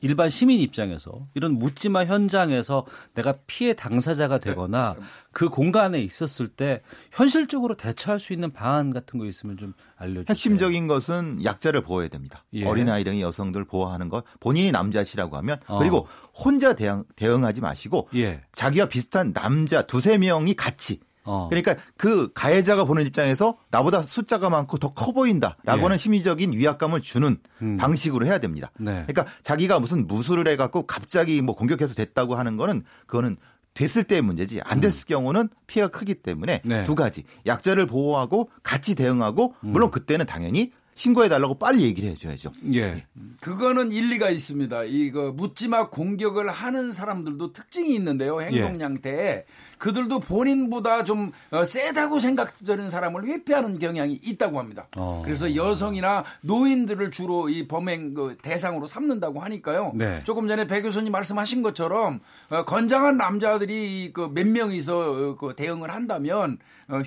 일반 시민 입장에서 이런 묻지마 현장에서 내가 피해 당사자가 네, 되거나 네, 그 공간에 있었을 때 현실적으로 대처할 수 있는 방안 같은 거 있으면 좀 알려주세요. 핵심적인 것은 약자를 보호해야 됩니다. 예. 어린아이랑 여성들 보호하는 것 본인이 남자시라고 하면 어. 그리고 혼자 대응, 대응하지 마시고 예. 자기와 비슷한 남자 두세 명이 같이 어. 그러니까 그 가해자가 보는 입장에서 나보다 숫자가 많고 더 커 보인다라고 하는 예. 심리적인 위압감을 주는 음. 방식으로 해야 됩니다. 네. 그러니까 자기가 무슨 무술을 해갖고 갑자기 뭐 공격해서 됐다고 하는 거는 그거는 됐을 때의 문제지 안 됐을 음. 경우는 피해가 크기 때문에 네. 두 가지 약자를 보호하고 같이 대응하고 음. 물론 그때는 당연히 신고해 달라고 빨리 얘기를 해줘야죠. 예. 그거는 일리가 있습니다. 이거 묻지마 공격을 하는 사람들도 특징이 있는데요. 행동 양태에 예. 그들도 본인보다 좀 어, 세다고 생각되는 사람을 회피하는 경향이 있다고 합니다. 어. 그래서 여성이나 노인들을 주로 이 범행 그 대상으로 삼는다고 하니까요. 네. 조금 전에 배 교수님 말씀하신 것처럼 어, 건장한 남자들이 그 몇 명이서 그 대응을 한다면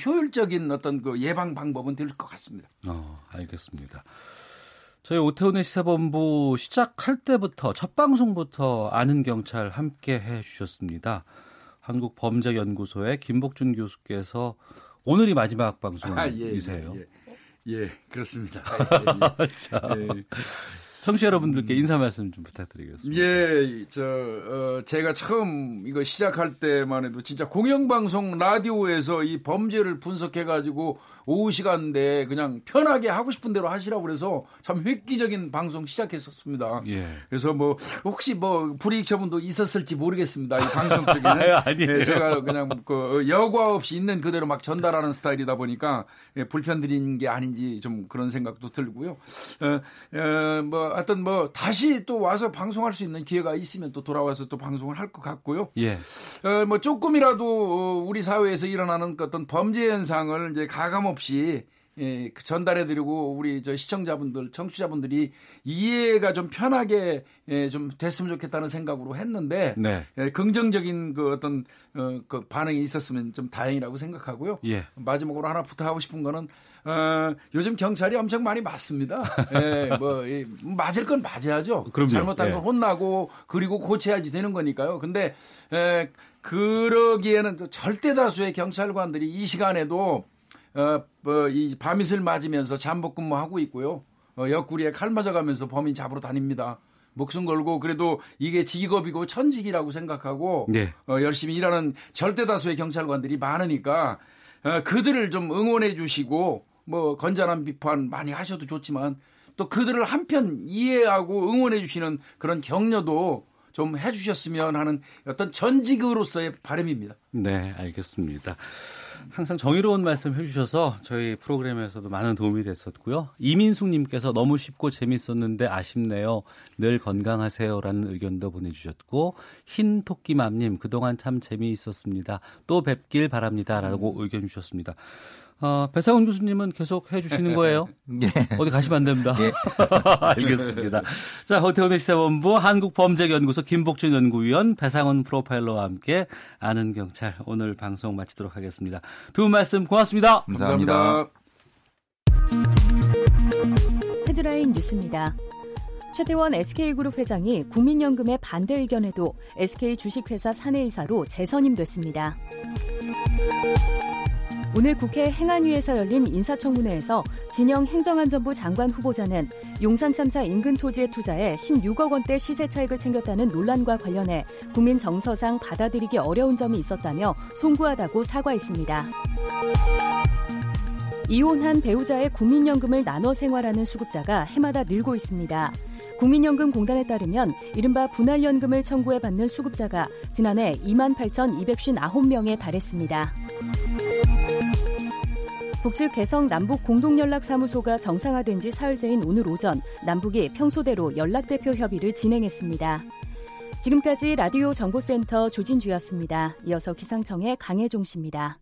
효율적인 어떤 그 예방 방법은 될 것 같습니다. 어, 알겠습니다. 저희 오태훈의 시사본부 시작할 때부터 첫 방송부터 아는 경찰 함께 해 주셨습니다. 한국범죄연구소의 김복준 교수께서 오늘이 마지막 방송이세요. 아, 예, 예, 예. 예 그렇습니다. 예, 자, 예. 청취자 여러분들께 인사 말씀 좀 부탁드리겠습니다. 예, 저 어, 제가 처음 이거 시작할 때만 해도 진짜 공영방송 라디오에서 이 범죄를 분석해 가지고 오후 시간대 그냥 편하게 하고 싶은 대로 하시라고 그래서 참 획기적인 방송 시작했었습니다. 예. 그래서 뭐 혹시 뭐 불이익 처분도 있었을지 모르겠습니다. 이 방송 쪽에는 아니에요. 예, 제가 그냥 그 여과 없이 있는 그대로 막 전달하는 스타일이다 보니까 예, 불편 드린 게 아닌지 좀 그런 생각도 들고요. 어, 어, 뭐 하여튼 뭐 다시 또 와서 방송할 수 있는 기회가 있으면 또 돌아와서 또 방송을 할 것 같고요. 예. 어, 뭐 조금이라도 우리 사회에서 일어나는 어떤 범죄 현상을 이제 가감 없이 예, 그 전달해드리고 우리 저 시청자분들, 청취자분들이 이해가 좀 편하게 예, 좀 됐으면 좋겠다는 생각으로 했는데 네. 예, 긍정적인 그 어떤 어, 그 반응이 있었으면 좀 다행이라고 생각하고요. 예. 마지막으로 하나 부탁하고 싶은 거는 어, 요즘 경찰이 엄청 많이 맞습니다. 예, 뭐 예, 맞을 건 맞아야죠. 그럼요. 잘못한 건 예. 혼나고 그리고 고쳐야지 되는 거니까요. 근데 에, 그러기에는 절대 다수의 경찰관들이 이 시간에도 어, 뭐, 이 밤이슬 맞으면서 잠복 근무하고 있고요. 어, 옆구리에 칼 맞아가면서 범인 잡으러 다닙니다. 목숨 걸고 그래도 이게 직업이고 천직이라고 생각하고 네. 어, 열심히 일하는 절대 다수의 경찰관들이 많으니까 어, 그들을 좀 응원해 주시고 뭐 건전한 비판 많이 하셔도 좋지만 또 그들을 한편 이해하고 응원해 주시는 그런 격려도 좀 해주셨으면 하는 어떤 전직으로서의 바람입니다. 네, 알겠습니다. 항상 정의로운 말씀 해주셔서 저희 프로그램에서도 많은 도움이 됐었고요. 이민숙님께서 너무 쉽고 재밌었는데 아쉽네요. 늘 건강하세요라는 의견도 보내주셨고 흰 토끼맘님 그동안 참 재미있었습니다. 또 뵙길 바랍니다라고 음. 의견 주셨습니다. 어, 배상훈 교수님은 계속 해주시는 거예요? 예. 어디 가시면 안 됩니다. 예. 알겠습니다. 자, 허태훈의 시사본부 한국범죄연구소 김복준 연구위원 배상훈 프로파일러와 함께 아는 경찰 오늘 방송 마치도록 하겠습니다. 두 분 말씀 고맙습니다. 감사합니다. 감사합니다. 헤드라인 뉴스입니다. 최태원 SK그룹 회장이 국민연금의 반대 의견에도 SK 주식회사 사내이사로 재선임됐습니다. 오늘 국회 행안위에서 열린 인사청문회에서 진영 행정안전부 장관 후보자는 용산 참사 인근 토지에 투자해 16억 원대 시세 차익을 챙겼다는 논란과 관련해 국민 정서상 받아들이기 어려운 점이 있었다며 송구하다고 사과했습니다. 이혼한 배우자의 국민연금을 나눠 생활하는 수급자가 해마다 늘고 있습니다. 국민연금공단에 따르면 이른바 분할연금을 청구해 받는 수급자가 지난해 2만 8,259명에 달했습니다. 북측 개성 남북 공동연락사무소가 정상화된 지 사흘째인 오늘 오전 남북이 평소대로 연락대표 협의를 진행했습니다. 지금까지 라디오 정보센터 조진주였습니다. 이어서 기상청의 강혜종 씨입니다.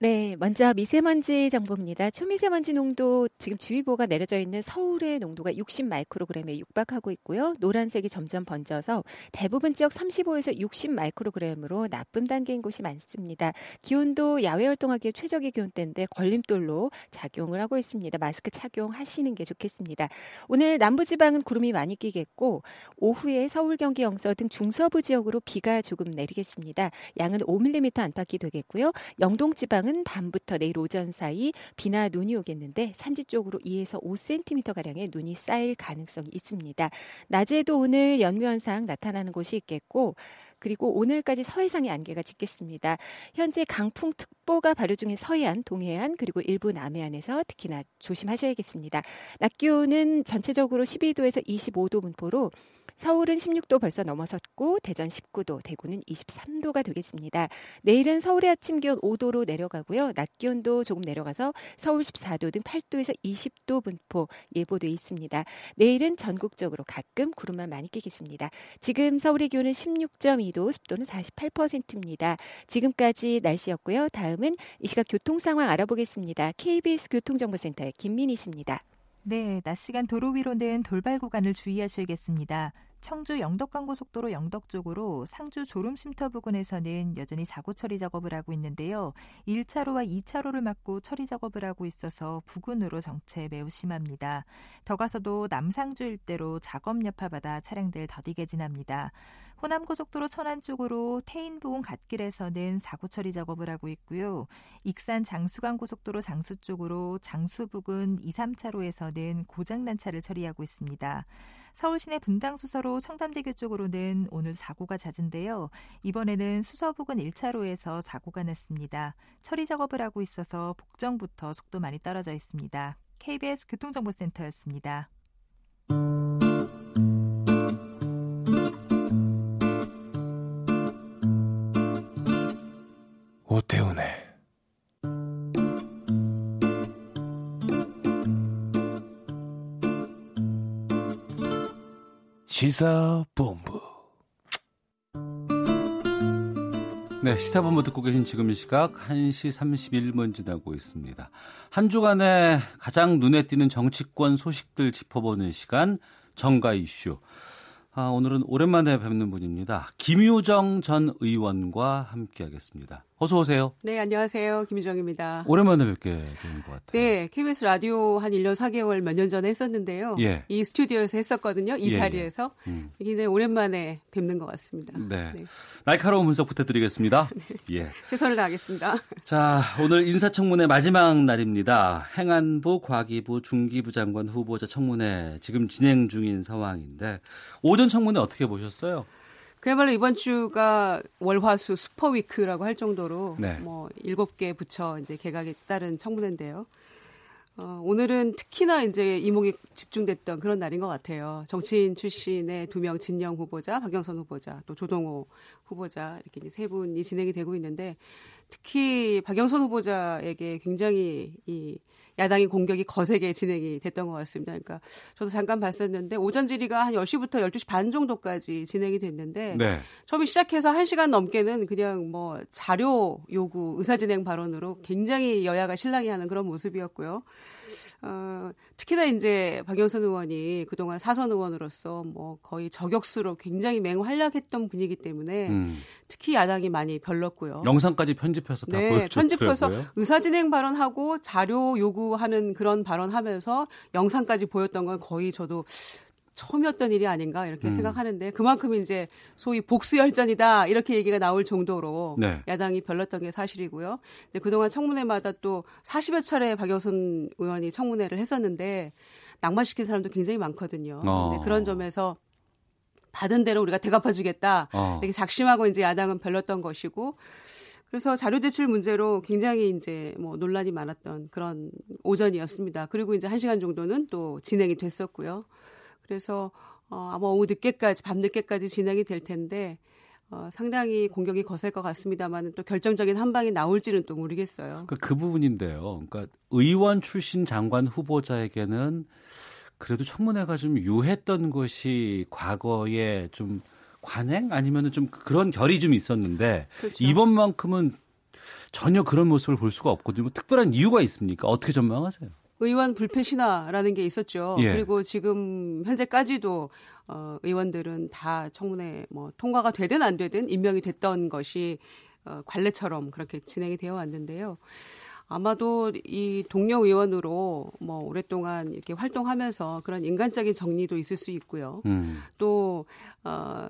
네, 먼저 미세먼지 정보입니다. 초미세먼지 농도 지금 주의보가 내려져 있는 서울의 농도가 60 마이크로그램에 육박하고 있고요. 노란색이 점점 번져서 대부분 지역 35에서 60 마이크로그램으로 나쁨 단계인 곳이 많습니다. 기온도 야외 활동하기에 최적의 기온대인데 걸림돌로 작용을 하고 있습니다. 마스크 착용하시는 게 좋겠습니다. 오늘 남부지방은 구름이 많이 끼겠고 오후에 서울, 경기, 영서 등 중서부 지역으로 비가 조금 내리겠습니다. 양은 5mm 안팎이 되겠고요. 영동지방은 지방은 밤부터 내일 오전 사이 비나 눈이 오겠는데 산지 쪽으로 2에서 5cm 가량의 눈이 쌓일 가능성이 있습니다. 낮에도 오늘 연묘현상 나타나는 곳이 있겠고 그리고 오늘까지 서해상에 안개가 짙겠습니다. 현재 강풍특보가 발효 중인 서해안, 동해안 그리고 일부 남해안에서 특히나 조심하셔야겠습니다. 낮 기온은 전체적으로 12도에서 25도 분포로 서울은 16도 벌써 넘어섰고 대전 19도, 대구는 23도가 되겠습니다. 내일은 서울의 아침 기온 5도로 내려가고요. 낮 기온도 조금 내려가서 서울 14도 등 8도에서 20도 분포 예보돼 있습니다. 내일은 전국적으로 가끔 구름만 많이 끼겠습니다. 지금 서울의 기온은 16.2도, 습도는 48%입니다. 지금까지 날씨였고요. 다음은 이 시각 교통 상황 알아보겠습니다. KBS 교통정보센터의 김민희 씨입니다. 네, 낮 시간 도로 위로는 돌발 구간을 주의하셔야겠습니다. 청주 영덕간고속도로 영덕 쪽으로 상주 졸음쉼터 부근에서는 여전히 자고 처리 작업을 하고 있는데요. 1차로와 2차로를 막고 처리 작업을 하고 있어서 부근으로 정체 매우 심합니다. 더 가서도 남상주 일대로 작업 여파받아 차량들 더디게 지납니다. 호남고속도로 천안 쪽으로 태인 부근 갓길에서는 사고 처리 작업을 하고 있고요. 익산 장수강 고속도로 장수 쪽으로 장수 부근 2, 3차로에서는 고장난 차를 처리하고 있습니다. 서울 시내 분당 수서로 청담대교 쪽으로는 오늘 사고가 잦은데요. 이번에는 수서 부근 1차로에서 사고가 났습니다. 처리 작업을 하고 있어서 복정부터 속도 많이 떨어져 있습니다. KBS 교통정보센터였습니다. 오태훈의 시사본부 네, 시사본부 듣고 계신 지금 이 시각 1시 31분 지나고 있습니다. 한 주간에 가장 눈에 띄는 정치권 소식들 짚어보는 시간 정가 이슈. 아, 오늘은 오랜만에 뵙는 분입니다. 김유정 전 의원과 함께하겠습니다. 어서 오세요. 네, 안녕하세요. 김유정입니다. 오랜만에 뵙게 되는 것 같아요. 네, KBS 라디오 한 1년 4개월 몇 년 전에 했었는데요. 예. 이 스튜디오에서 했었거든요. 이 예, 예. 자리에서. 예. 음. 굉장히 오랜만에 뵙는 것 같습니다. 네. 네. 날카로운 분석 부탁드리겠습니다. 네. 예. 최선을 다하겠습니다. 자, 오늘 인사청문회 마지막 날입니다. 행안부, 과기부, 중기부 장관 후보자 청문회 지금 진행 중인 상황인데 오전 청문회 어떻게 보셨어요? 그야말로 이번 주가 월화수 슈퍼 위크라고 할 정도로 네. 뭐 일곱 개 부처 이제 개각에 따른 청문회인데요. 어, 오늘은 특히나 이제 이목이 집중됐던 그런 날인 것 같아요. 정치인 출신의 두 명 진영 후보자, 박영선 후보자, 또 조동호 후보자 이렇게 이제 세 분이 진행이 되고 있는데 특히 박영선 후보자에게 굉장히 이 야당이 공격이 거세게 진행이 됐던 것 같습니다. 그러니까 저도 잠깐 봤었는데 오전 질의가 한 10시부터 12시 반 정도까지 진행이 됐는데 네. 처음에 시작해서 1시간 넘게는 그냥 뭐 자료 요구 의사진행 발언으로 굉장히 여야가 실랑이 하는 그런 모습이었고요. 어, 특히나 이제 박영선 의원이 그동안 사선 의원으로서 뭐 거의 저격수로 굉장히 맹활약했던 분이기 때문에 음. 특히 야당이 많이 별렀고요. 영상까지 편집해서 다 네, 보여줬더라고요. 편집해서 의사진행 발언하고 자료 요구하는 그런 발언하면서 영상까지 보였던 건 거의 저도 처음이었던 일이 아닌가 이렇게 음. 생각하는데 그만큼 이제 소위 복수 열전이다 이렇게 얘기가 나올 정도로 네. 야당이 별렀던 게 사실이고요. 그동안 청문회마다 또 40여 차례 박영선 의원이 청문회를 했었는데 낙마시킨 사람도 굉장히 많거든요. 어. 그런 점에서 받은 대로 우리가 대갚아 주겠다 어. 이렇게 작심하고 이제 야당은 별렀던 것이고 그래서 자료 제출 문제로 굉장히 이제 뭐 논란이 많았던 그런 오전이었습니다. 그리고 이제 한 시간 정도는 또 진행이 됐었고요. 그래서 어, 아마 오후 늦게까지 밤 늦게까지 진행이 될 텐데 어, 상당히 공격이 거셀 것 같습니다만 또 결정적인 한 방이 나올지는 또 모르겠어요. 그, 그 부분인데요. 그러니까 의원 출신 장관 후보자에게는 그래도 청문회가 좀 유했던 것이 과거에 좀 관행 아니면은 좀 그런 결이 좀 있었는데 그렇죠. 이번만큼은 전혀 그런 모습을 볼 수가 없거든요. 뭐 특별한 이유가 있습니까? 어떻게 전망하세요? 의원 불패 신화라는 게 있었죠. 예. 그리고 지금 현재까지도 어, 의원들은 다 청문회 뭐 통과가 되든 안 되든 임명이 됐던 것이 어, 관례처럼 그렇게 진행이 되어 왔는데요. 아마도 이 동료 의원으로 뭐 오랫동안 이렇게 활동하면서 그런 인간적인 정리도 있을 수 있고요. 음. 또 어,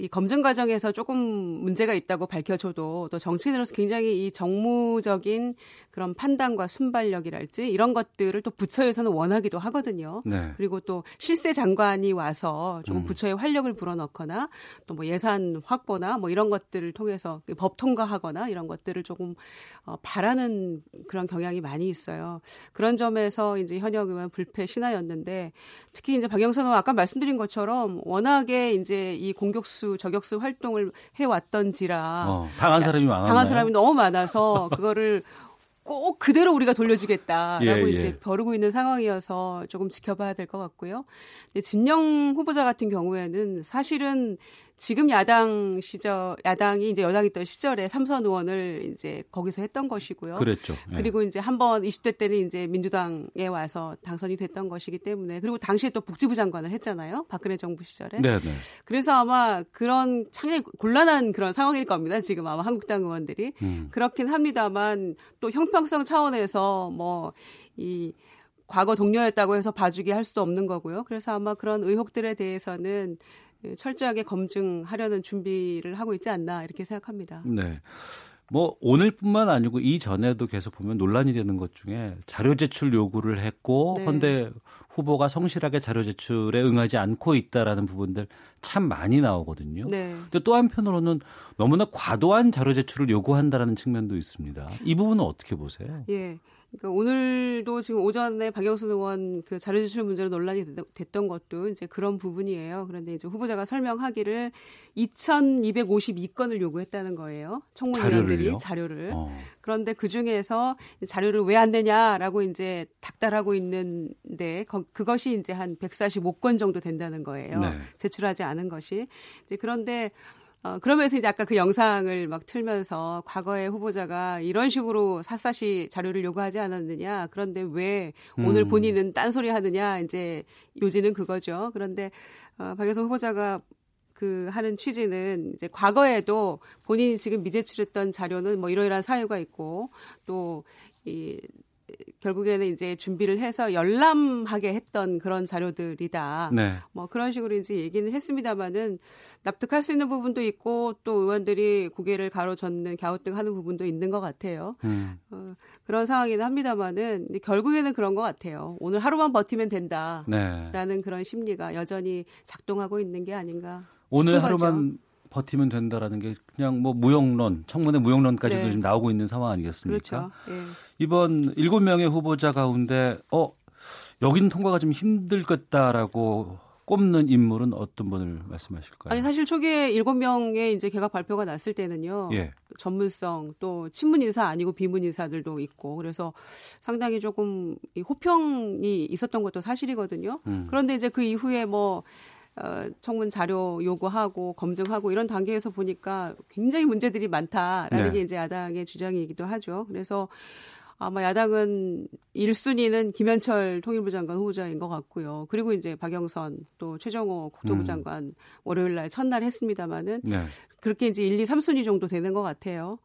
이 검증 과정에서 조금 문제가 있다고 밝혀져도 또 정치인으로서 굉장히 이 정무적인 그런 판단과 순발력이랄지 이런 것들을 또 부처에서는 원하기도 하거든요. 네. 그리고 또 실세 장관이 와서 조금 음. 부처에 활력을 불어넣거나 또 뭐 예산 확보나 뭐 이런 것들을 통해서 법 통과하거나 이런 것들을 조금 어, 바라는 그런 경향이 많이 있어요. 그런 점에서 이제 현역 의원 불패 신화였는데 특히 이제 박영선 의원 아까 말씀드린 것처럼 워낙에 이제 이 공격수 저격수 활동을 해왔던지라 어, 당한 사람이 많아 당한 사람이 너무 많아서 그거를 꼭 그대로 우리가 돌려주겠다라고 예, 예. 이제 벼르고 있는 상황이어서 조금 지켜봐야 될 것 같고요. 근데 진영 후보자 같은 경우에는 사실은 지금 야당 시절 야당이 이제 여당이 있던 시절에 삼선 의원을 이제 거기서 했던 것이고요. 그랬죠. 예. 그리고 이제 한번 20대 때는 이제 민주당에 와서 당선이 됐던 것이기 때문에 그리고 당시에 또 복지부 장관을 했잖아요. 박근혜 정부 시절에. 네, 네. 그래서 아마 그런 상당히 곤란한 그런 상황일 겁니다. 지금 아마 한국당 의원들이 음. 그렇긴 합니다만 또 형평성 차원에서 뭐이 과거 동료였다고 해서 봐주기 할 수도 없는 거고요. 그래서 아마 그런 의혹들에 대해서는 예, 철저하게 검증하려는 준비를 하고 있지 않나 이렇게 생각합니다. 네. 뭐 오늘뿐만 아니고 이전에도 계속 보면 논란이 되는 것 중에 자료 제출 요구를 했고 네. 헌데 후보가 성실하게 자료 제출에 응하지 않고 있다라는 부분들 참 많이 나오거든요. 네. 근데 또 한편으로는 너무나 과도한 자료 제출을 요구한다라는 측면도 있습니다. 이 부분은 어떻게 보세요? 예. 그러니까 오늘도 지금 오전에 박영순 의원 그 자료 제출 문제로 논란이 됐던 것도 이제 그런 부분이에요. 그런데 이제 후보자가 설명하기를 2,252건을 요구했다는 거예요. 청문위원들이 자료를. 어. 그런데 그 중에서 자료를 왜안 내냐라고 이제 닥달하고 있는데 그것이 이제 한 145건 정도 된다는 거예요. 네. 제출하지 않은 것이. 그런데 어, 그러면서 이제 아까 그 영상을 막 틀면서 과거에 후보자가 이런 식으로 샅샅이 자료를 요구하지 않았느냐. 그런데 왜 오늘 음. 본인은 딴소리 하느냐. 이제 요지는 그거죠. 그런데 어, 박영선 후보자가 그 하는 취지는 이제 과거에도 본인이 지금 미제출했던 자료는 뭐 이러이러한 사유가 있고 또이 결국에는 이제 준비를 해서 열람하게 했던 그런 자료들이다. 네. 뭐 그런 식으로 이제 얘기는 했습니다만은 납득할 수 있는 부분도 있고 또 의원들이 고개를 가로젓는 갸우뚱하는 부분도 있는 것 같아요. 음. 어, 그런 상황이긴 합니다만은 결국에는 그런 것 같아요. 오늘 하루만 버티면 된다라는 네. 그런 심리가 여전히 작동하고 있는 게 아닌가. 오늘 하루만 버티면 된다라는 게 그냥 뭐 무용론, 청문회 무용론까지도 네. 지금 나오고 있는 상황 아니겠습니까? 그렇죠. 예. 이번 일곱 명의 후보자 가운데 어 여기는 통과가 좀 힘들겠다라고 꼽는 인물은 어떤 분을 말씀하실까요? 아니 사실 초기에 일곱 명의 이제 개각 발표가 났을 때는요. 예. 전문성 또 친문 인사 아니고 비문 인사들도 있고 그래서 상당히 조금 호평이 있었던 것도 사실이거든요. 음. 그런데 이제 그 이후에 뭐 어, 청문 자료 요구하고 검증하고 이런 단계에서 보니까 굉장히 문제들이 많다라는 네. 게 이제 야당의 주장이기도 하죠. 그래서 아마 야당은 1순위는 김현철 통일부 장관 후보자인 것 같고요. 그리고 이제 박영선 또 최정호 국토부 음. 장관 음. 월요일 날 첫날 했습니다마는 네. 그렇게 이제 1, 2, 3순위 정도 되는 것 같아요.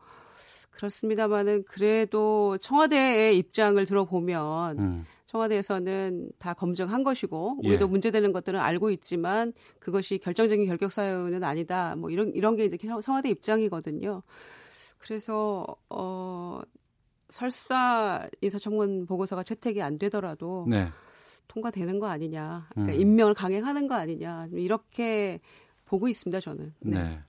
그렇습니다마는 그래도 청와대의 입장을 들어보면 음. 청와대에서는 다 검증한 것이고 우리도 예. 문제되는 것들은 알고 있지만 그것이 결정적인 결격 사유는 아니다. 뭐 이런 이런 게 이제 청와대 입장이거든요. 그래서 어 설사 인사청문 보고서가 채택이 안 되더라도 네. 통과되는 거 아니냐, 그러니까 음. 임명을 강행하는 거 아니냐 이렇게 보고 있습니다 저는. 네. 네.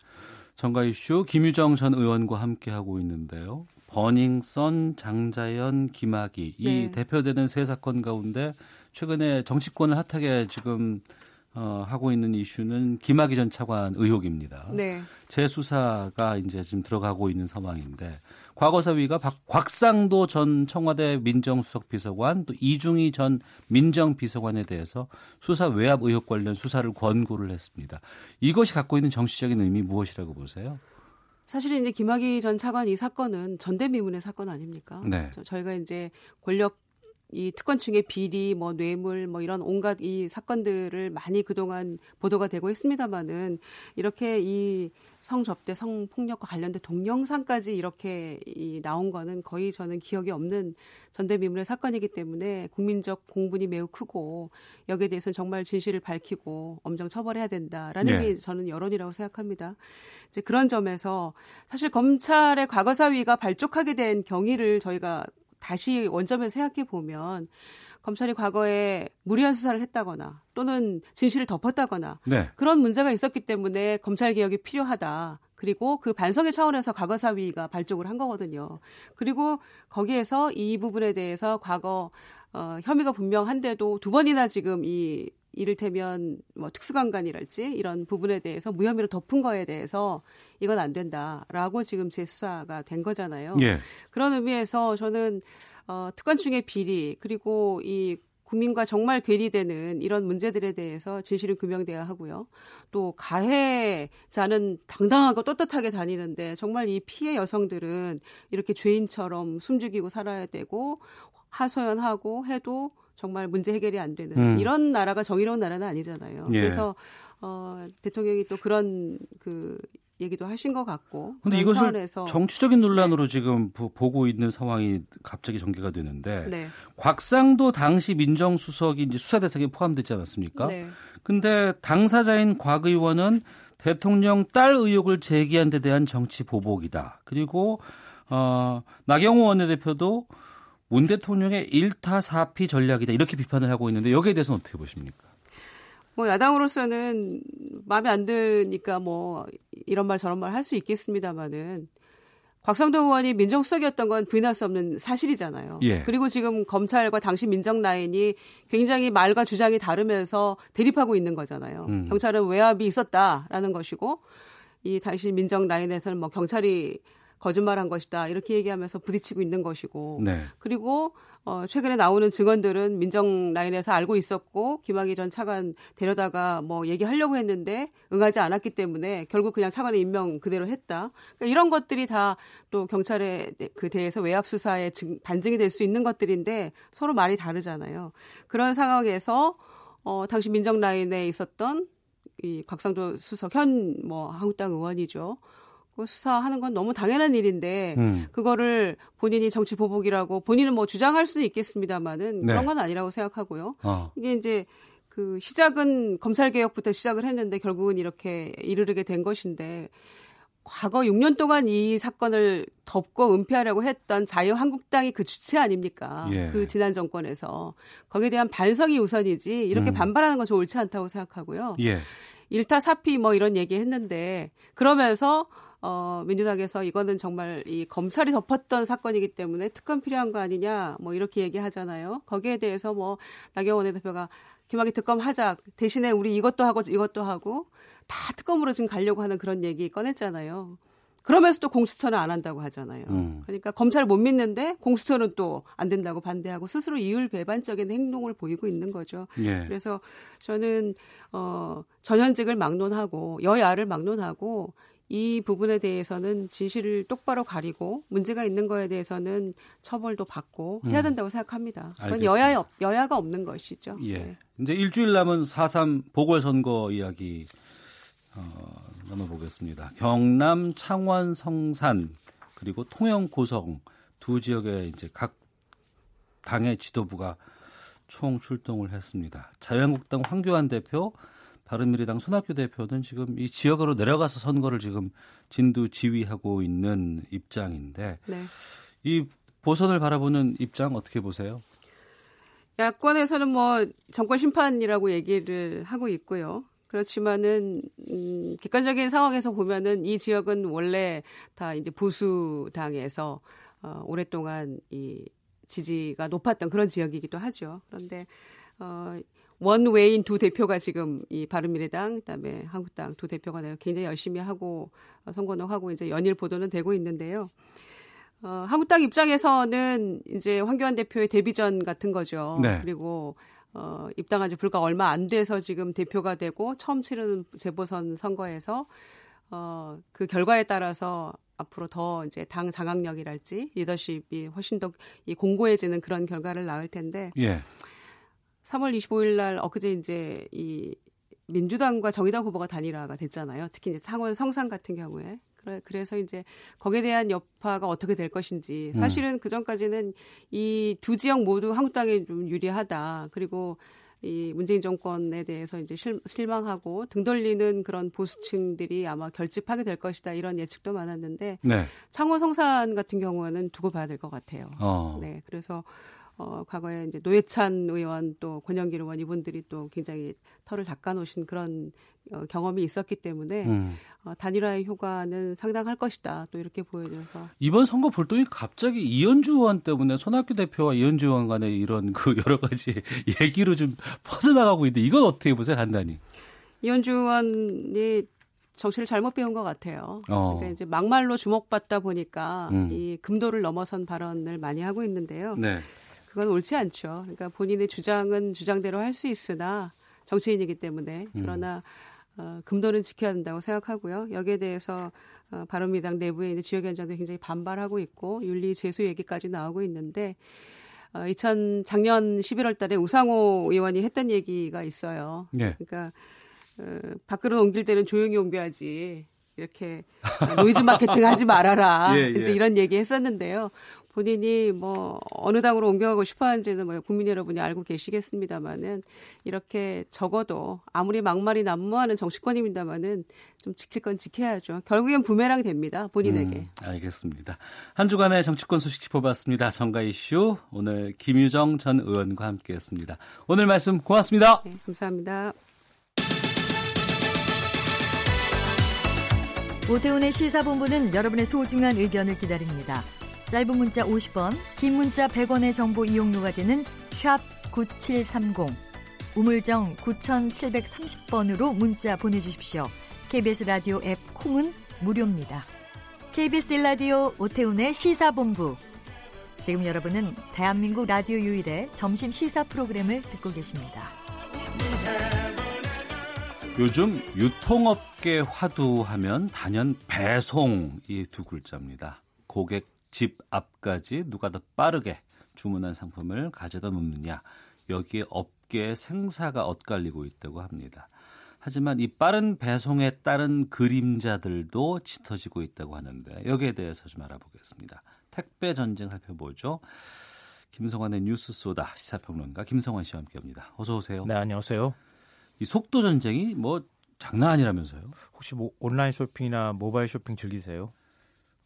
정가 이슈 김유정 전 의원과 함께 하고 있는데요. 버닝썬, 장자연, 김학의 이 네. 대표되는 세 사건 가운데 최근에 정치권을 핫하게 지금 어, 하고 있는 이슈는 김학의 전 차관 의혹입니다. 네. 재수사가 이제 지금 들어가고 있는 상황인데 과거 사위가 박, 곽상도 전 청와대 민정수석 비서관 또 이중희 전 민정비서관에 대해서 수사 외압 의혹 관련 수사를 권고를 했습니다. 이것이 갖고 있는 정치적인 의미 무엇이라고 보세요? 사실은 이제 김학의 전 차관 이 사건은 전대미문의 사건 아닙니까? 네. 저희가 이제 권력 이 특권층의 비리, 뭐 뇌물, 뭐 이런 온갖 이 사건들을 많이 그동안 보도가 되고 있습니다만은 이렇게 이 성접대, 성폭력과 관련된 동영상까지 이렇게 이 나온 거는 거의 저는 기억이 없는 전대미문의 사건이기 때문에 국민적 공분이 매우 크고 여기에 대해서는 정말 진실을 밝히고 엄정 처벌해야 된다라는 네. 게 저는 여론이라고 생각합니다. 이제 그런 점에서 사실 검찰의 과거 사위가 발족하게 된 경위를 저희가 다시 원점에서 생각해 보면 검찰이 과거에 무리한 수사를 했다거나 또는 진실을 덮었다거나 네. 그런 문제가 있었기 때문에 검찰 개혁이 필요하다. 그리고 그 반성의 차원에서 과거 사위가 발족을 한 거거든요. 그리고 거기에서 이 부분에 대해서 과거 어, 혐의가 분명한데도 두 번이나 지금 이 이를테면 뭐 특수강간이랄지 이런 부분에 대해서 무혐의로 덮은 거에 대해서 이건 안 된다라고 지금 재수사가 된 거잖아요. 예. 그런 의미에서 저는 어, 특권층의 비리 그리고 이 국민과 정말 괴리되는 이런 문제들에 대해서 진실을 규명돼야 하고요. 또 가해자는 당당하고 떳떳하게 다니는데 정말 이 피해 여성들은 이렇게 죄인처럼 숨죽이고 살아야 되고 하소연하고 해도 정말 문제 해결이 안 되는 음. 이런 나라가 정의로운 나라는 아니잖아요. 예. 그래서 어, 대통령이 또 그런 그 얘기도 하신 것 같고. 근데 이것을. 정치적인 논란으로 네. 지금 보고 있는 상황이 갑자기 전개가 되는데 네. 곽상도 당시 민정수석이 이제 수사 대상에 포함되지 않았습니까? 네. 근데 당사자인 곽 의원은 대통령 딸 의혹을 제기한 데 대한 정치 보복이다. 그리고 어, 나경호 원내대표도 문 대통령의 일타사피 전략이다 이렇게 비판을 하고 있는데 여기에 대해서는 어떻게 보십니까? 뭐 야당으로서는 마음에 안 드니까 뭐 이런 말 저런 말 할 수 있겠습니다만은 곽상도 의원이 민정수석이었던 건 부인할 수 없는 사실이잖아요. 예. 그리고 지금 검찰과 당시 민정 라인이 굉장히 말과 주장이 다르면서 대립하고 있는 거잖아요. 음. 경찰은 외압이 있었다라는 것이고 이 당시 민정 라인에서는 뭐 경찰이 거짓말한 것이다 이렇게 얘기하면서 부딪히고 있는 것이고 네. 그리고 어, 최근에 나오는 증언들은 민정 라인에서 알고 있었고 김학의 전 차관 데려다가 뭐 얘기하려고 했는데 응하지 않았기 때문에 결국 그냥 차관의 임명 그대로 했다. 그러니까 이런 것들이 다 또 경찰에 그 대해서 외압 수사에 반증이 될 수 있는 것들인데 서로 말이 다르잖아요. 그런 상황에서 어, 당시 민정 라인에 있었던 이 곽상도 수석 현 뭐 한국당 의원이죠. 그 수사하는 건 너무 당연한 일인데 음. 그거를 본인이 정치 보복이라고 본인은 뭐 주장할 수는 있겠습니다만은 네. 그런 건 아니라고 생각하고요. 어. 이게 이제 그 시작은 검찰 개혁부터 시작을 했는데 결국은 이렇게 이르게 된 것인데 과거 6년 동안 이 사건을 덮고 은폐하려고 했던 자유한국당이 그 주체 아닙니까? 예. 그 지난 정권에서 거기에 대한 반성이 우선이지 이렇게 음. 반발하는 건좀 옳지 않다고 생각하고요. 예. 일타 사피 뭐 이런 얘기 했는데 그러면서 어, 민주당에서 이거는 정말 이 검찰이 덮었던 사건이기 때문에 특검 필요한 거 아니냐 뭐 이렇게 얘기하잖아요. 거기에 대해서 뭐 나경원 대표가 김학의 특검 하자 대신에 우리 이것도 하고 이것도 하고 다 특검으로 지금 가려고 하는 그런 얘기 꺼냈잖아요. 그러면서도 공수처는 안 한다고 하잖아요. 음. 그러니까 검찰을 못 믿는데 공수처는 또 안 된다고 반대하고 스스로 이율 배반적인 행동을 보이고 있는 거죠. 예. 그래서 저는 어 전현직을 막론하고 여야를 막론하고 이 부분에 대해서는 진실을 똑바로 가리고 문제가 있는 거에 대해서는 처벌도 받고 해야 음. 된다고 음. 생각합니다. 그건 여야 여야가 없는 것이죠. 예. 네. 이제 일주일 남은 4.3 보궐선거 이야기 어, 넘어보겠습니다. 경남 창원 성산 그리고 통영 고성 두 지역에 이제 각 당의 지도부가 총 출동을 했습니다. 자유한국당 황교안 대표, 바른미래당 손학규 대표는 지금 이 지역으로 내려가서 선거를 지금 진두 지휘하고 있는 입장인데 네. 이 보선을 바라보는 입장 어떻게 보세요? 야권에서는 뭐 정권 심판이라고 얘기를 하고 있고요. 그렇지만은 음, 객관적인 상황에서 보면은 이 지역은 원래 다 이제 보수 당에서 어, 오랫동안 이 지지가 높았던 그런 지역이기도 하죠. 그런데 어, 원웨인 두 대표가 지금 이 바른미래당 그다음에 한국당 두 대표가 굉장히 열심히 하고 어, 선거는 하고 이제 연일 보도는 되고 있는데요. 어, 한국당 입장에서는 이제 황교안 대표의 데뷔전 같은 거죠. 네. 그리고 어, 입당한 지 불과 얼마 안 돼서 지금 대표가 되고 처음 치르는 재보선 선거에서 어, 그 결과에 따라서 앞으로 더 이제 당 장악력이랄지 리더십이 훨씬 더 이 공고해지는 그런 결과를 낳을 텐데. 예. 3월 25일 날 엊그제 이제 이 민주당과 정의당 후보가 단일화가 됐잖아요. 특히 이제 창원 성산 같은 경우에. 그래서 이제 거기에 대한 여파가 어떻게 될 것인지 음. 사실은 음. 그 전까지는 이 두 지역 모두 한국당이 좀 유리하다. 그리고 이 문재인 정권에 대해서 이제 실, 실망하고 등 돌리는 그런 보수층들이 아마 결집하게 될 것이다 이런 예측도 많았는데 네. 창원 성산 같은 경우는 두고 봐야 될 것 같아요. 어. 네, 그래서 어, 과거에 이제 노회찬 의원 또 권영길 의원 이분들이 또 굉장히 털을 닦아놓으신 그런 어, 경험이 있었기 때문에 음. 어, 단일화의 효과는 상당할 것이다. 또 이렇게 보여져서 이번 선거 불똥이 갑자기 이현주 의원 때문에 손학규 대표와 이현주 의원 간의 이런 그 여러 가지 얘기로 좀 퍼져나가고 있는데 이건 어떻게 보세요, 간단히? 이현주 의원이 정치를 잘못 배운 것 같아요. 어. 그러니까 이제 막말로 주목받다 보니까 음. 이 금도를 넘어선 발언을 많이 하고 있는데요. 네. 그건 옳지 않죠. 그러니까 본인의 주장은 주장대로 할 수 있으나 정치인이기 때문에 음. 그러나 어, 금도는 지켜야 된다고 생각하고요. 여기에 대해서 어, 바른미래당 내부에 있는 지역위원장도 굉장히 반발하고 있고 윤리 제소 얘기까지 나오고 있는데 어, 2000 작년 11월 달에 우상호 의원이 했던 얘기가 있어요. 네. 그러니까 어, 밖으로 옮길 때는 조용히 옮겨야지. 이렇게 노이즈 마케팅 하지 말아라. 예, 예. 이제 이런 얘기 했었는데요. 본인이 뭐 어느 당으로 옮겨가고 싶어 하는지는 뭐 국민 여러분이 알고 계시겠습니다만은 이렇게 적어도 아무리 막말이 난무하는 정치권입니다만은 좀 지킬 건 지켜야죠. 결국엔 부메랑 됩니다. 본인에게. 음, 알겠습니다. 한 주간의 정치권 소식 짚어봤습니다. 정가 이슈 오늘 김유정 전 의원과 함께했습니다. 오늘 말씀 고맙습니다. 네, 감사합니다. 오태훈의 시사본부는 여러분의 소중한 의견을 기다립니다. 짧은 문자 50원, 긴 문자 100원의 정보 이용료가 되는 샵 9730, 우물정 9730번으로 문자 보내주십시오. KBS 라디오 앱 콩은 무료입니다. KBS 라디오 오태훈의 시사본부. 지금 여러분은 대한민국 라디오 유일의 점심 시사 프로그램을 듣고 계십니다. 요즘 유통업계 화두하면 단연 배송 이 두 글자입니다. 고객 집 앞까지 누가 더 빠르게 주문한 상품을 가져다 놓느냐 여기에 업계의 생사가 엇갈리고 있다고 합니다. 하지만 이 빠른 배송에 따른 그림자들도 짙어지고 있다고 하는데 여기에 대해서 좀 알아보겠습니다. 택배 전쟁 살펴보죠. 김성환의 뉴스 소다 시사평론가 김성환 씨와 함께합니다. 어서 오세요. 네 안녕하세요. 이 속도 전쟁이 뭐 장난 아니라면서요? 혹시 뭐 온라인 쇼핑이나 모바일 쇼핑 즐기세요?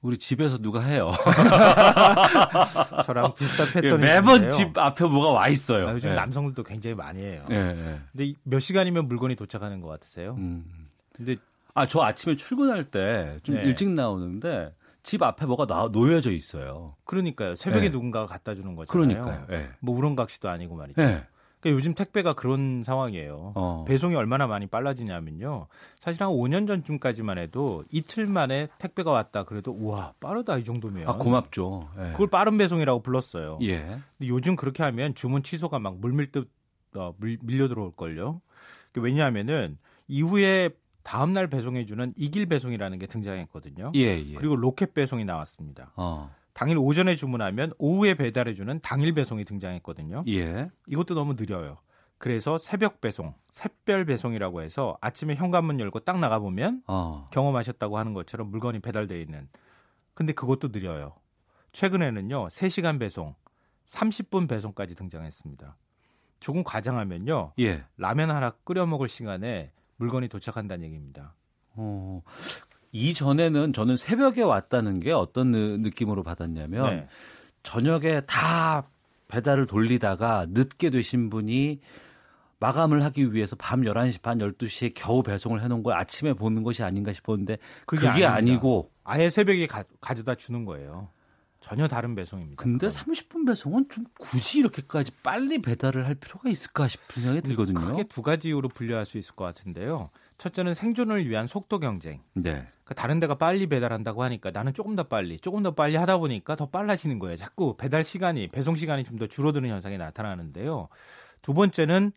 우리 집에서 누가 해요. 저랑 비슷한 패턴이 매번 집 앞에 뭐가 와 있어요. 아, 요즘 네. 남성들도 굉장히 많이 해요. 네, 네. 근데 몇 시간이면 물건이 도착하는 것 같으세요? 음. 근데 아, 저 아침에 출근할 때좀 네. 일찍 나오는데 집 앞에 뭐가 나, 놓여져 있어요. 그러니까요. 새벽에 네. 누군가가 갖다 주는 거잖아요. 그러니까요. 네. 뭐 우렁각시도 아니고 말이죠. 네. 그러니까 요즘 택배가 그런 상황이에요. 어. 배송이 얼마나 많이 빨라지냐면요. 사실 한 5년 전쯤까지만 해도 이틀 만에 택배가 왔다 그래도 우와 빠르다 이 정도면. 아 고맙죠. 예. 그걸 빠른 배송이라고 불렀어요. 예. 근데 요즘 그렇게 하면 주문 취소가 막 물밀듯 어, 밀려 들어올 걸요. 왜냐하면은 이후에 다음 날 배송해주는 이길 배송이라는 게 등장했거든요. 예, 예. 그리고 로켓 배송이 나왔습니다. 어. 당일 오전에 주문하면 오후에 배달해주는 당일 배송이 등장했거든요. 예. 이것도 너무 느려요. 그래서 새벽 배송, 샛별 배송이라고 해서 아침에 현관문 열고 딱 나가보면 어. 경험하셨다고 하는 것처럼 물건이 배달돼 있는. 근데 그것도 느려요. 최근에는요, 3시간 배송, 30분 배송까지 등장했습니다. 조금 과장하면요, 예. 라면 하나 끓여 먹을 시간에 물건이 도착한다는 얘기입니다. 어, 이전에는 저는 새벽에 왔다는 게 어떤 느낌으로 받았냐면 네. 저녁에 다 배달을 돌리다가 늦게 되신 분이 마감을 하기 위해서 밤 11시 반 12시에 겨우 배송을 해놓은 걸 아침에 보는 것이 아닌가 싶었는데 그게, 그게 아니고 아예 새벽에 가, 져다 주는 거예요. 전혀 다른 배송입니다. 근데 그건. 30분 배송은 좀 굳이 이렇게까지 빨리 배달을 할 필요가 있을까 싶은 생각이 들거든요. 크게 두 가지 이유로 분류할 수 있을 것 같은데요. 첫째는 생존을 위한 속도 경쟁. 네. 그러니까 다른 데가 빨리 배달한다고 하니까 나는 조금 더 빨리, 조금 더 빨리 하다 보니까 더 빨라지는 거예요. 자꾸 배달 시간이, 배송 시간이 좀 더 줄어드는 현상이 나타나는데요. 두 번째는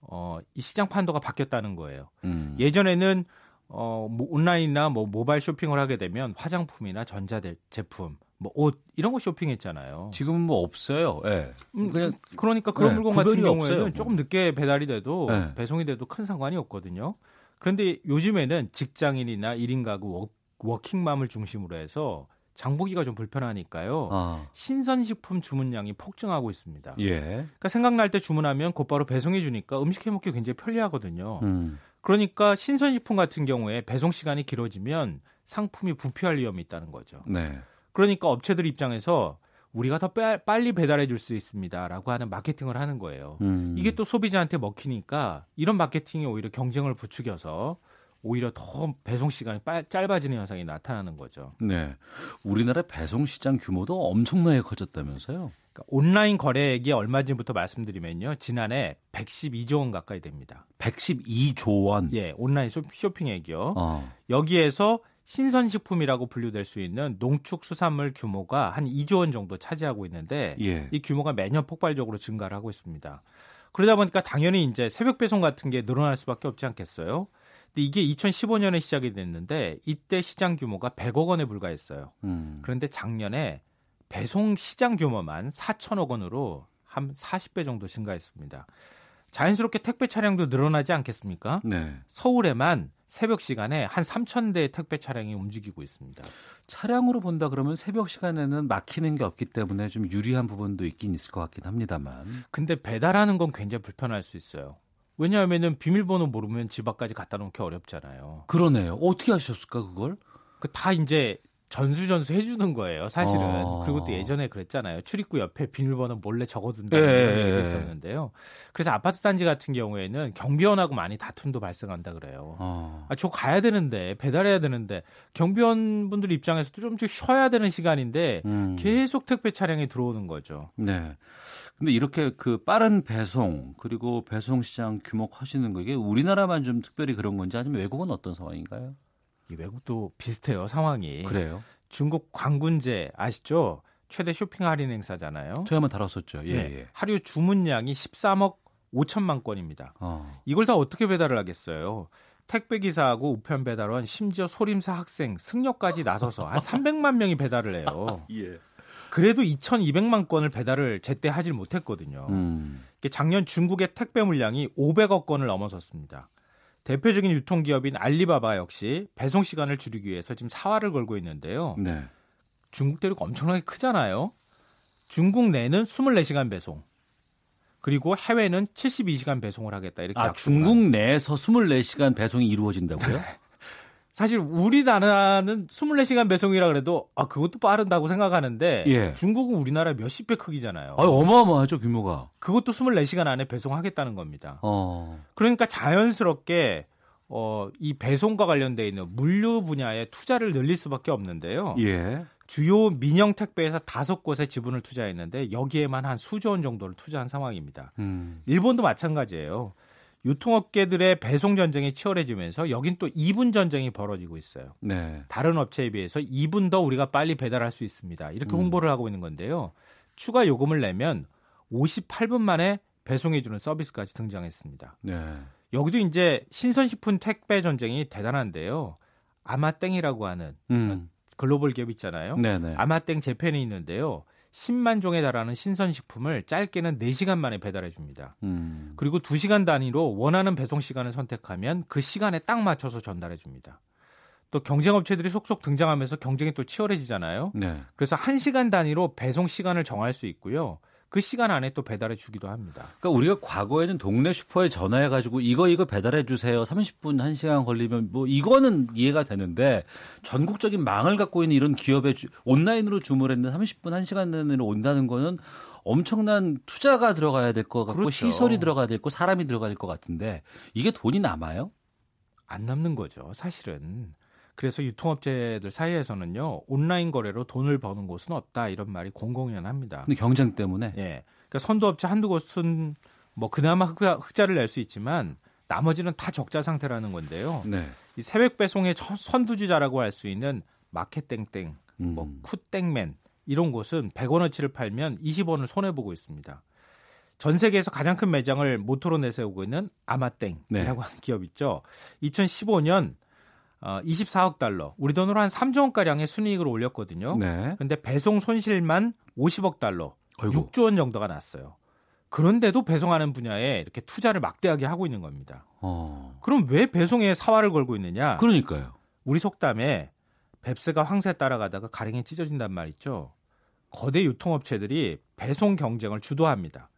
어, 이 시장 판도가 바뀌었다는 거예요. 음. 예전에는 어, 뭐 온라인이나 뭐 모바일 쇼핑을 하게 되면 화장품이나 전자 제품, 뭐옷 이런 거 쇼핑했잖아요. 지금은 뭐 없어요. 예. 네. 그냥 그러니까 그런 네, 물건 같은 경우에는 없어요. 조금 늦게 배달이 돼도 네. 배송이 돼도 큰 상관이 없거든요. 그런데 요즘에는 직장인이나 1인 가구 워킹맘을 중심으로 해서 장보기가 좀 불편하니까요. 아. 신선식품 주문량이 폭증하고 있습니다. 예. 그러니까 생각날 때 주문하면 곧바로 배송해 주니까 음식 해 먹기 굉장히 편리하거든요. 음. 그러니까 신선식품 같은 경우에 배송 시간이 길어지면 상품이 부패할 위험이 있다는 거죠. 네. 그러니까 업체들 입장에서 우리가 더 빨리 배달해 줄 수 있습니다라고 하는 마케팅을 하는 거예요. 음. 이게 또 소비자한테 먹히니까 이런 마케팅이 오히려 경쟁을 부추겨서 오히려 더 배송 시간이 짧아지는 현상이 나타나는 거죠. 네. 우리나라 배송 시장 규모도 엄청나게 커졌다면서요? 그러니까 온라인 거래액이 얼마 전부터 말씀드리면요. 지난해 112조 원 가까이 됩니다. 112조 원? 예, 온라인 쇼핑액이요. 어. 여기에서 신선식품이라고 분류될 수 있는 농축수산물 규모가 한 2조 원 정도 차지하고 있는데 예. 이 규모가 매년 폭발적으로 증가를 하고 있습니다. 그러다 보니까 당연히 이제 새벽 배송 같은 게 늘어날 수밖에 없지 않겠어요? 근데 이게 2015년에 시작이 됐는데 이때 시장 규모가 100억 원에 불과했어요. 음. 그런데 작년에 배송 시장 규모만 4천억 원으로 한 40배 정도 증가했습니다. 자연스럽게 택배 차량도 늘어나지 않겠습니까? 네. 서울에만 새벽 시간에 한 3천 대의 택배 차량이 움직이고 있습니다. 차량으로 본다 그러면 새벽 시간에는 막히는 게 없기 때문에 좀 유리한 부분도 있긴 있을 것 같긴 합니다만. 근데 배달하는 건 굉장히 불편할 수 있어요. 왜냐하면은 비밀번호 모르면 집 앞까지 갖다 놓기 어렵잖아요. 그러네요. 어떻게 하셨을까 그걸? 그 다 이제 전수전수 해주는 거예요, 사실은. 어. 그리고 또 예전에 그랬잖아요. 출입구 옆에 비밀번호 몰래 적어둔다는 예. 얘기가 있었는데요. 그래서 아파트 단지 같은 경우에는 경비원하고 많이 다툼도 발생한다 그래요. 어. 아, 저 가야 되는데, 배달해야 되는데, 경비원 분들 입장에서도 좀 쉬어야 되는 시간인데, 음. 계속 택배 차량이 들어오는 거죠. 네. 근데 이렇게 그 빠른 배송, 그리고 배송 시장 규모 커지는 거, 이게 우리나라만 좀 특별히 그런 건지 아니면 외국은 어떤 상황인가요? 외국도 비슷해요 상황이. 그래요. 중국 광군제 아시죠? 최대 쇼핑 할인 행사잖아요. 저희 한번 다뤘었죠. 예, 네. 예. 하루 주문량이 13억 5천만 건입니다. 어. 이걸 다 어떻게 배달을 하겠어요? 택배 기사하고 우편 배달원 심지어 소림사 학생 승려까지 나서서 한 300만 명이 배달을 해요. 예. 그래도 2,200만 건을 배달을 제때 하질 못했거든요. 음. 작년 중국의 택배 물량이 500억 건을 넘어섰습니다. 대표적인 유통기업인 알리바바 역시 배송 시간을 줄이기 위해서 지금 사활을 걸고 있는데요. 네. 중국 대륙 엄청나게 크잖아요. 중국 내는 24시간 배송. 그리고 해외는 72시간 배송을 하겠다. 이렇게 아, 중국 내에서 24시간 배송이 이루어진다고요? 사실 우리나라는 24시간 배송이라 그래도 아 그것도 빠른다고 생각하는데 예. 중국은 우리나라 몇십 배 크기잖아요. 아, 어마어마하죠 규모가. 그것도 24시간 안에 배송하겠다는 겁니다. 어. 그러니까 자연스럽게 어, 이 배송과 관련돼 있는 물류 분야에 투자를 늘릴 수밖에 없는데요. 예. 주요 민영 택배에서 다섯 곳에 지분을 투자했는데 여기에만 한 수조 원 정도를 투자한 상황입니다. 음. 일본도 마찬가지예요. 유통업계들의 배송 전쟁이 치열해지면서 여긴 또 2분 전쟁이 벌어지고 있어요. 네. 다른 업체에 비해서 2분 더 우리가 빨리 배달할 수 있습니다. 이렇게 음. 홍보를 음. 하고 있는 건데요. 추가 요금을 내면 58분 만에 배송해주는 서비스까지 등장했습니다. 네. 여기도 이제 신선식품 택배 전쟁이 대단한데요. 아마땡이라고 하는 음. 글로벌 기업 있잖아요. 네네. 아마땡 재팬이 있는데요. 10만 종에 달하는 신선식품을 짧게는 4시간 만에 배달해 줍니다. 음. 그리고 2시간 단위로 원하는 배송 시간을 선택하면 그 시간에 딱 맞춰서 전달해 줍니다. 또 경쟁업체들이 속속 등장하면서 경쟁이 또 치열해지잖아요. 네. 그래서 1시간 단위로 배송 시간을 정할 수 있고요. 그 시간 안에 또 배달해 주기도 합니다. 그러니까 우리가 과거에는 동네 슈퍼에 전화해 가지고 이거 이거 배달해 주세요. 30분 1시간 걸리면 뭐 이거는 이해가 되는데 전국적인 망을 갖고 있는 이런 기업에 온라인으로 주문했는 30분 1시간 내로 온다는 거는 엄청난 투자가 들어가야 될 것 같고 그렇죠. 시설이 들어가야 될 거 사람이 들어가야 될 것 같은데 이게 돈이 남아요? 안 남는 거죠. 사실은. 그래서 유통업체들 사이에서는요 온라인 거래로 돈을 버는 곳은 없다 이런 말이 공공연합니다. 근데 경쟁 때문에. 예. 그러니까 선도업체 한두 곳은 뭐 그나마 흑자, 를 낼 수 있지만 나머지는 다 적자 상태라는 건데요. 네. 이 새벽 배송의 선두주자라고 할 수 있는 마켓땡땡, 뭐 음. 뭐 쿠땡맨 이런 곳은 100원어치를 팔면 20원을 손해 보고 있습니다. 전 세계에서 가장 큰 매장을 모토로 내세우고 있는 아마땡이라고 네. 하는 기업 있죠. 2015년 어, 24억 달러, 우리 돈으로 한 3조 원가량의 순이익을 올렸거든요. 네. 근데 배송 손실만 50억 달러, 아이고. 6조 원 정도가 났어요. 그런데도 배송하는 분야에 이렇게 투자를 막대하게 하고 있는 겁니다. 어. 그럼 왜 배송에 사활을 걸고 있느냐? 그러니까요. 우리 속담에 뱁새가 황새 따라가다가 가랭이 찢어진단 말 있죠. 거대 유통업체들이 배송 경쟁을 주도합니다.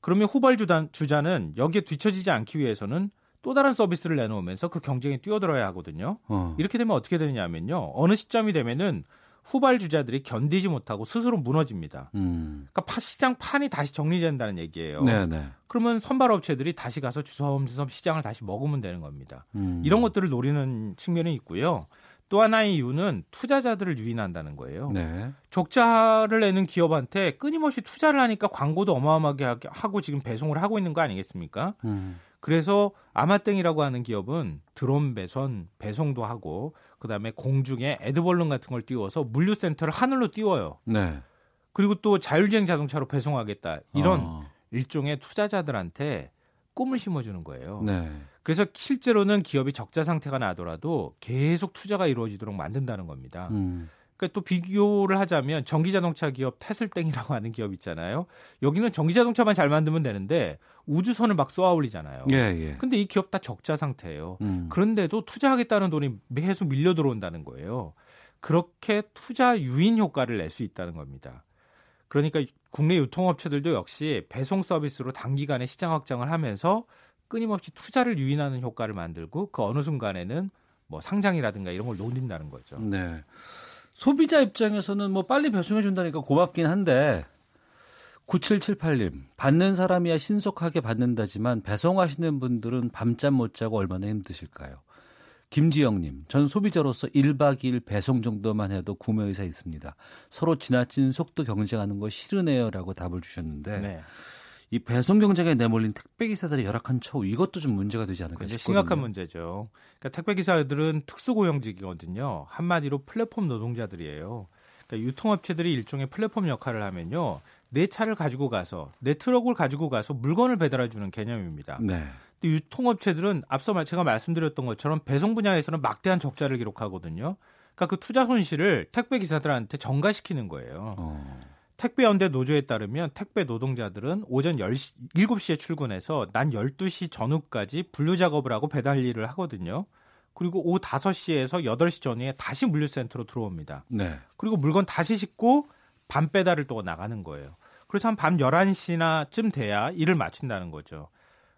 그러면 후발 주자는 여기에 뒤처지지 않기 위해서는 또 다른 서비스를 내놓으면서 그 경쟁에 뛰어들어야 하거든요. 어. 이렇게 되면 어떻게 되느냐면요. 어느 시점이 되면은 후발 주자들이 견디지 못하고 스스로 무너집니다. 음. 그러니까 시장 판이 다시 정리된다는 얘기예요. 네네. 네. 그러면 선발 업체들이 다시 가서 주섬주섬 시장을 다시 먹으면 되는 겁니다. 음. 이런 것들을 노리는 측면이 있고요. 또 하나의 이유는 투자자들을 유인한다는 거예요. 네. 적자를 내는 기업한테 끊임없이 투자를 하니까 광고도 어마어마하게 하고 지금 배송을 하고 있는 거 아니겠습니까? 음. 그래서 아마땡이라고 하는 기업은 드론 배선 배송도 하고 그다음에 공중에 에드벌룬 같은 걸 띄워서 물류센터를 하늘로 띄워요. 네. 그리고 또 자율주행 자동차로 배송하겠다 이런 어. 일종의 투자자들한테 꿈을 심어주는 거예요. 네. 그래서 실제로는 기업이 적자 상태가 나더라도 계속 투자가 이루어지도록 만든다는 겁니다. 음. 그러니까 또 비교를 하자면 전기자동차 기업 테슬땡이라고 하는 기업 있잖아요. 여기는 전기자동차만 잘 만들면 되는데 우주선을 막 쏘아 올리잖아요. 예, 예. 근데 이 기업 다 적자 상태예요. 음. 그런데도 투자하겠다는 돈이 계속 밀려 들어온다는 거예요. 그렇게 투자 유인 효과를 낼 수 있다는 겁니다. 그러니까 국내 유통업체들도 역시 배송 서비스로 단기간에 시장 확장을 하면서 끊임없이 투자를 유인하는 효과를 만들고 그 어느 순간에는 뭐 상장이라든가 이런 걸 노린다는 거죠. 네. 소비자 입장에서는 뭐 빨리 배송해 준다니까 고맙긴 한데 9778님 받는 사람이야 신속하게 받는다지만 배송하시는 분들은 밤잠 못 자고 얼마나 힘드실까요? 김지영님, 전 소비자로서 1박 2일 배송 정도만 해도 구매 의사 있습니다. 서로 지나친 속도 경쟁하는 거 싫으네요 라고 답을 주셨는데 네. 이 배송 경쟁에 내몰린 택배 기사들의 열악한 처우 이것도 좀 문제가 되지 않을까 싶거든요. 심각한 문제죠. 그러니까 택배 기사들은 특수고용직이거든요. 한마디로 플랫폼 노동자들이에요. 그러니까 유통업체들이 일종의 플랫폼 역할을 하면요. 내 차를 가지고 가서 내 트럭을 가지고 가서 물건을 배달해 주는 개념입니다. 네. 근데 유통업체들은 앞서 제가 말씀드렸던 것처럼 배송 분야에서는 막대한 적자를 기록하거든요. 그러니까 그 투자 손실을 택배 기사들한테 전가시키는 거예요. 어. 택배연대 노조에 따르면 택배 노동자들은 오전 10시, 7시에 출근해서 난 12시 전후까지 분류 작업을 하고 배달 일을 하거든요. 그리고 오후 5시에서 8시 전후에 다시 물류센터로 들어옵니다. 네. 그리고 물건 다시 싣고 밤 배달을 또 나가는 거예요. 그래서 한 밤 11시나 쯤 돼야 일을 마친다는 거죠.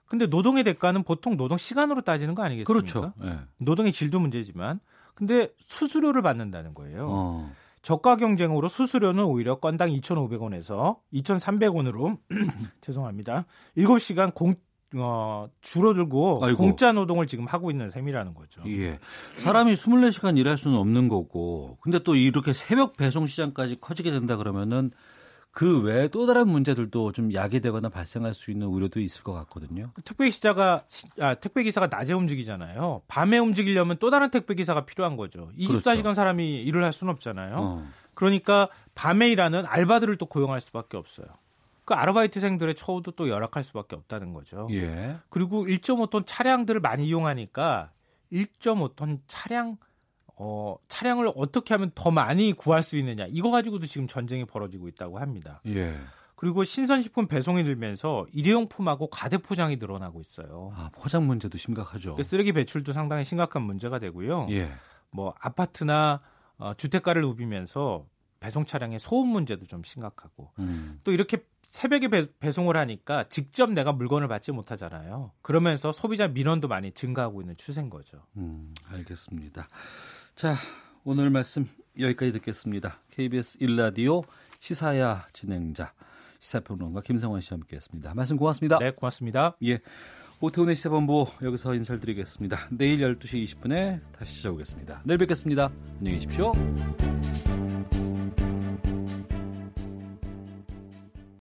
근데 노동의 대가는 보통 노동 시간으로 따지는 거 아니겠습니까? 그렇죠. 네. 노동의 질도 문제지만 근데 수수료를 받는다는 거예요. 어. 저가 경쟁으로 수수료는 오히려 건당 2,500원에서 2,300원으로 죄송합니다. 7시간 공 어, 줄어들고 아이고. 공짜 노동을 지금 하고 있는 셈이라는 거죠. 예. 사람이 24시간 일할 수는 없는 거고. 근데 또 이렇게 새벽 배송 시장까지 커지게 된다 그러면은 그 외에 또 다른 문제들도 좀 야기되거나 발생할 수 있는 우려도 있을 것 같거든요. 택배 기사가 아, 택배 기사가 낮에 움직이잖아요. 밤에 움직이려면 또 다른 택배 기사가 필요한 거죠. 24시간 그렇죠. 사람이 일을 할 수는 없잖아요. 어. 그러니까 밤에 일하는 알바들을 또 고용할 수밖에 없어요. 그 아르바이트생들의 처우도 또 열악할 수밖에 없다는 거죠. 예. 그리고 1.5톤 차량들을 많이 이용하니까 1.5톤 차량 어, 차량을 어떻게 하면 더 많이 구할 수 있느냐 이거 가지고도 지금 전쟁이 벌어지고 있다고 합니다. 예. 그리고 신선식품 배송이 늘면서 일회용품하고 과대 포장이 늘어나고 있어요. 아, 포장 문제도 심각하죠. 그 쓰레기 배출도 상당히 심각한 문제가 되고요. 예. 뭐 아파트나 어, 주택가를 누비면서 배송 차량의 소음 문제도 좀 심각하고 음. 또 이렇게 새벽에 배, 송을 하니까 직접 내가 물건을 받지 못하잖아요. 그러면서 소비자 민원도 많이 증가하고 있는 추세인 거죠. 음, 알겠습니다. 자, 오늘 말씀 여기까지 듣겠습니다. KBS 1라디오 시사야 진행자 시사평론가 김성원 씨와 함께했습니다. 말씀 고맙습니다. 네, 고맙습니다. 예. 오태훈의 시사본부 여기서 인사를 드리겠습니다. 내일 12시 20분에 다시 찾아오겠습니다. 내일 뵙겠습니다. 안녕히 계십시오.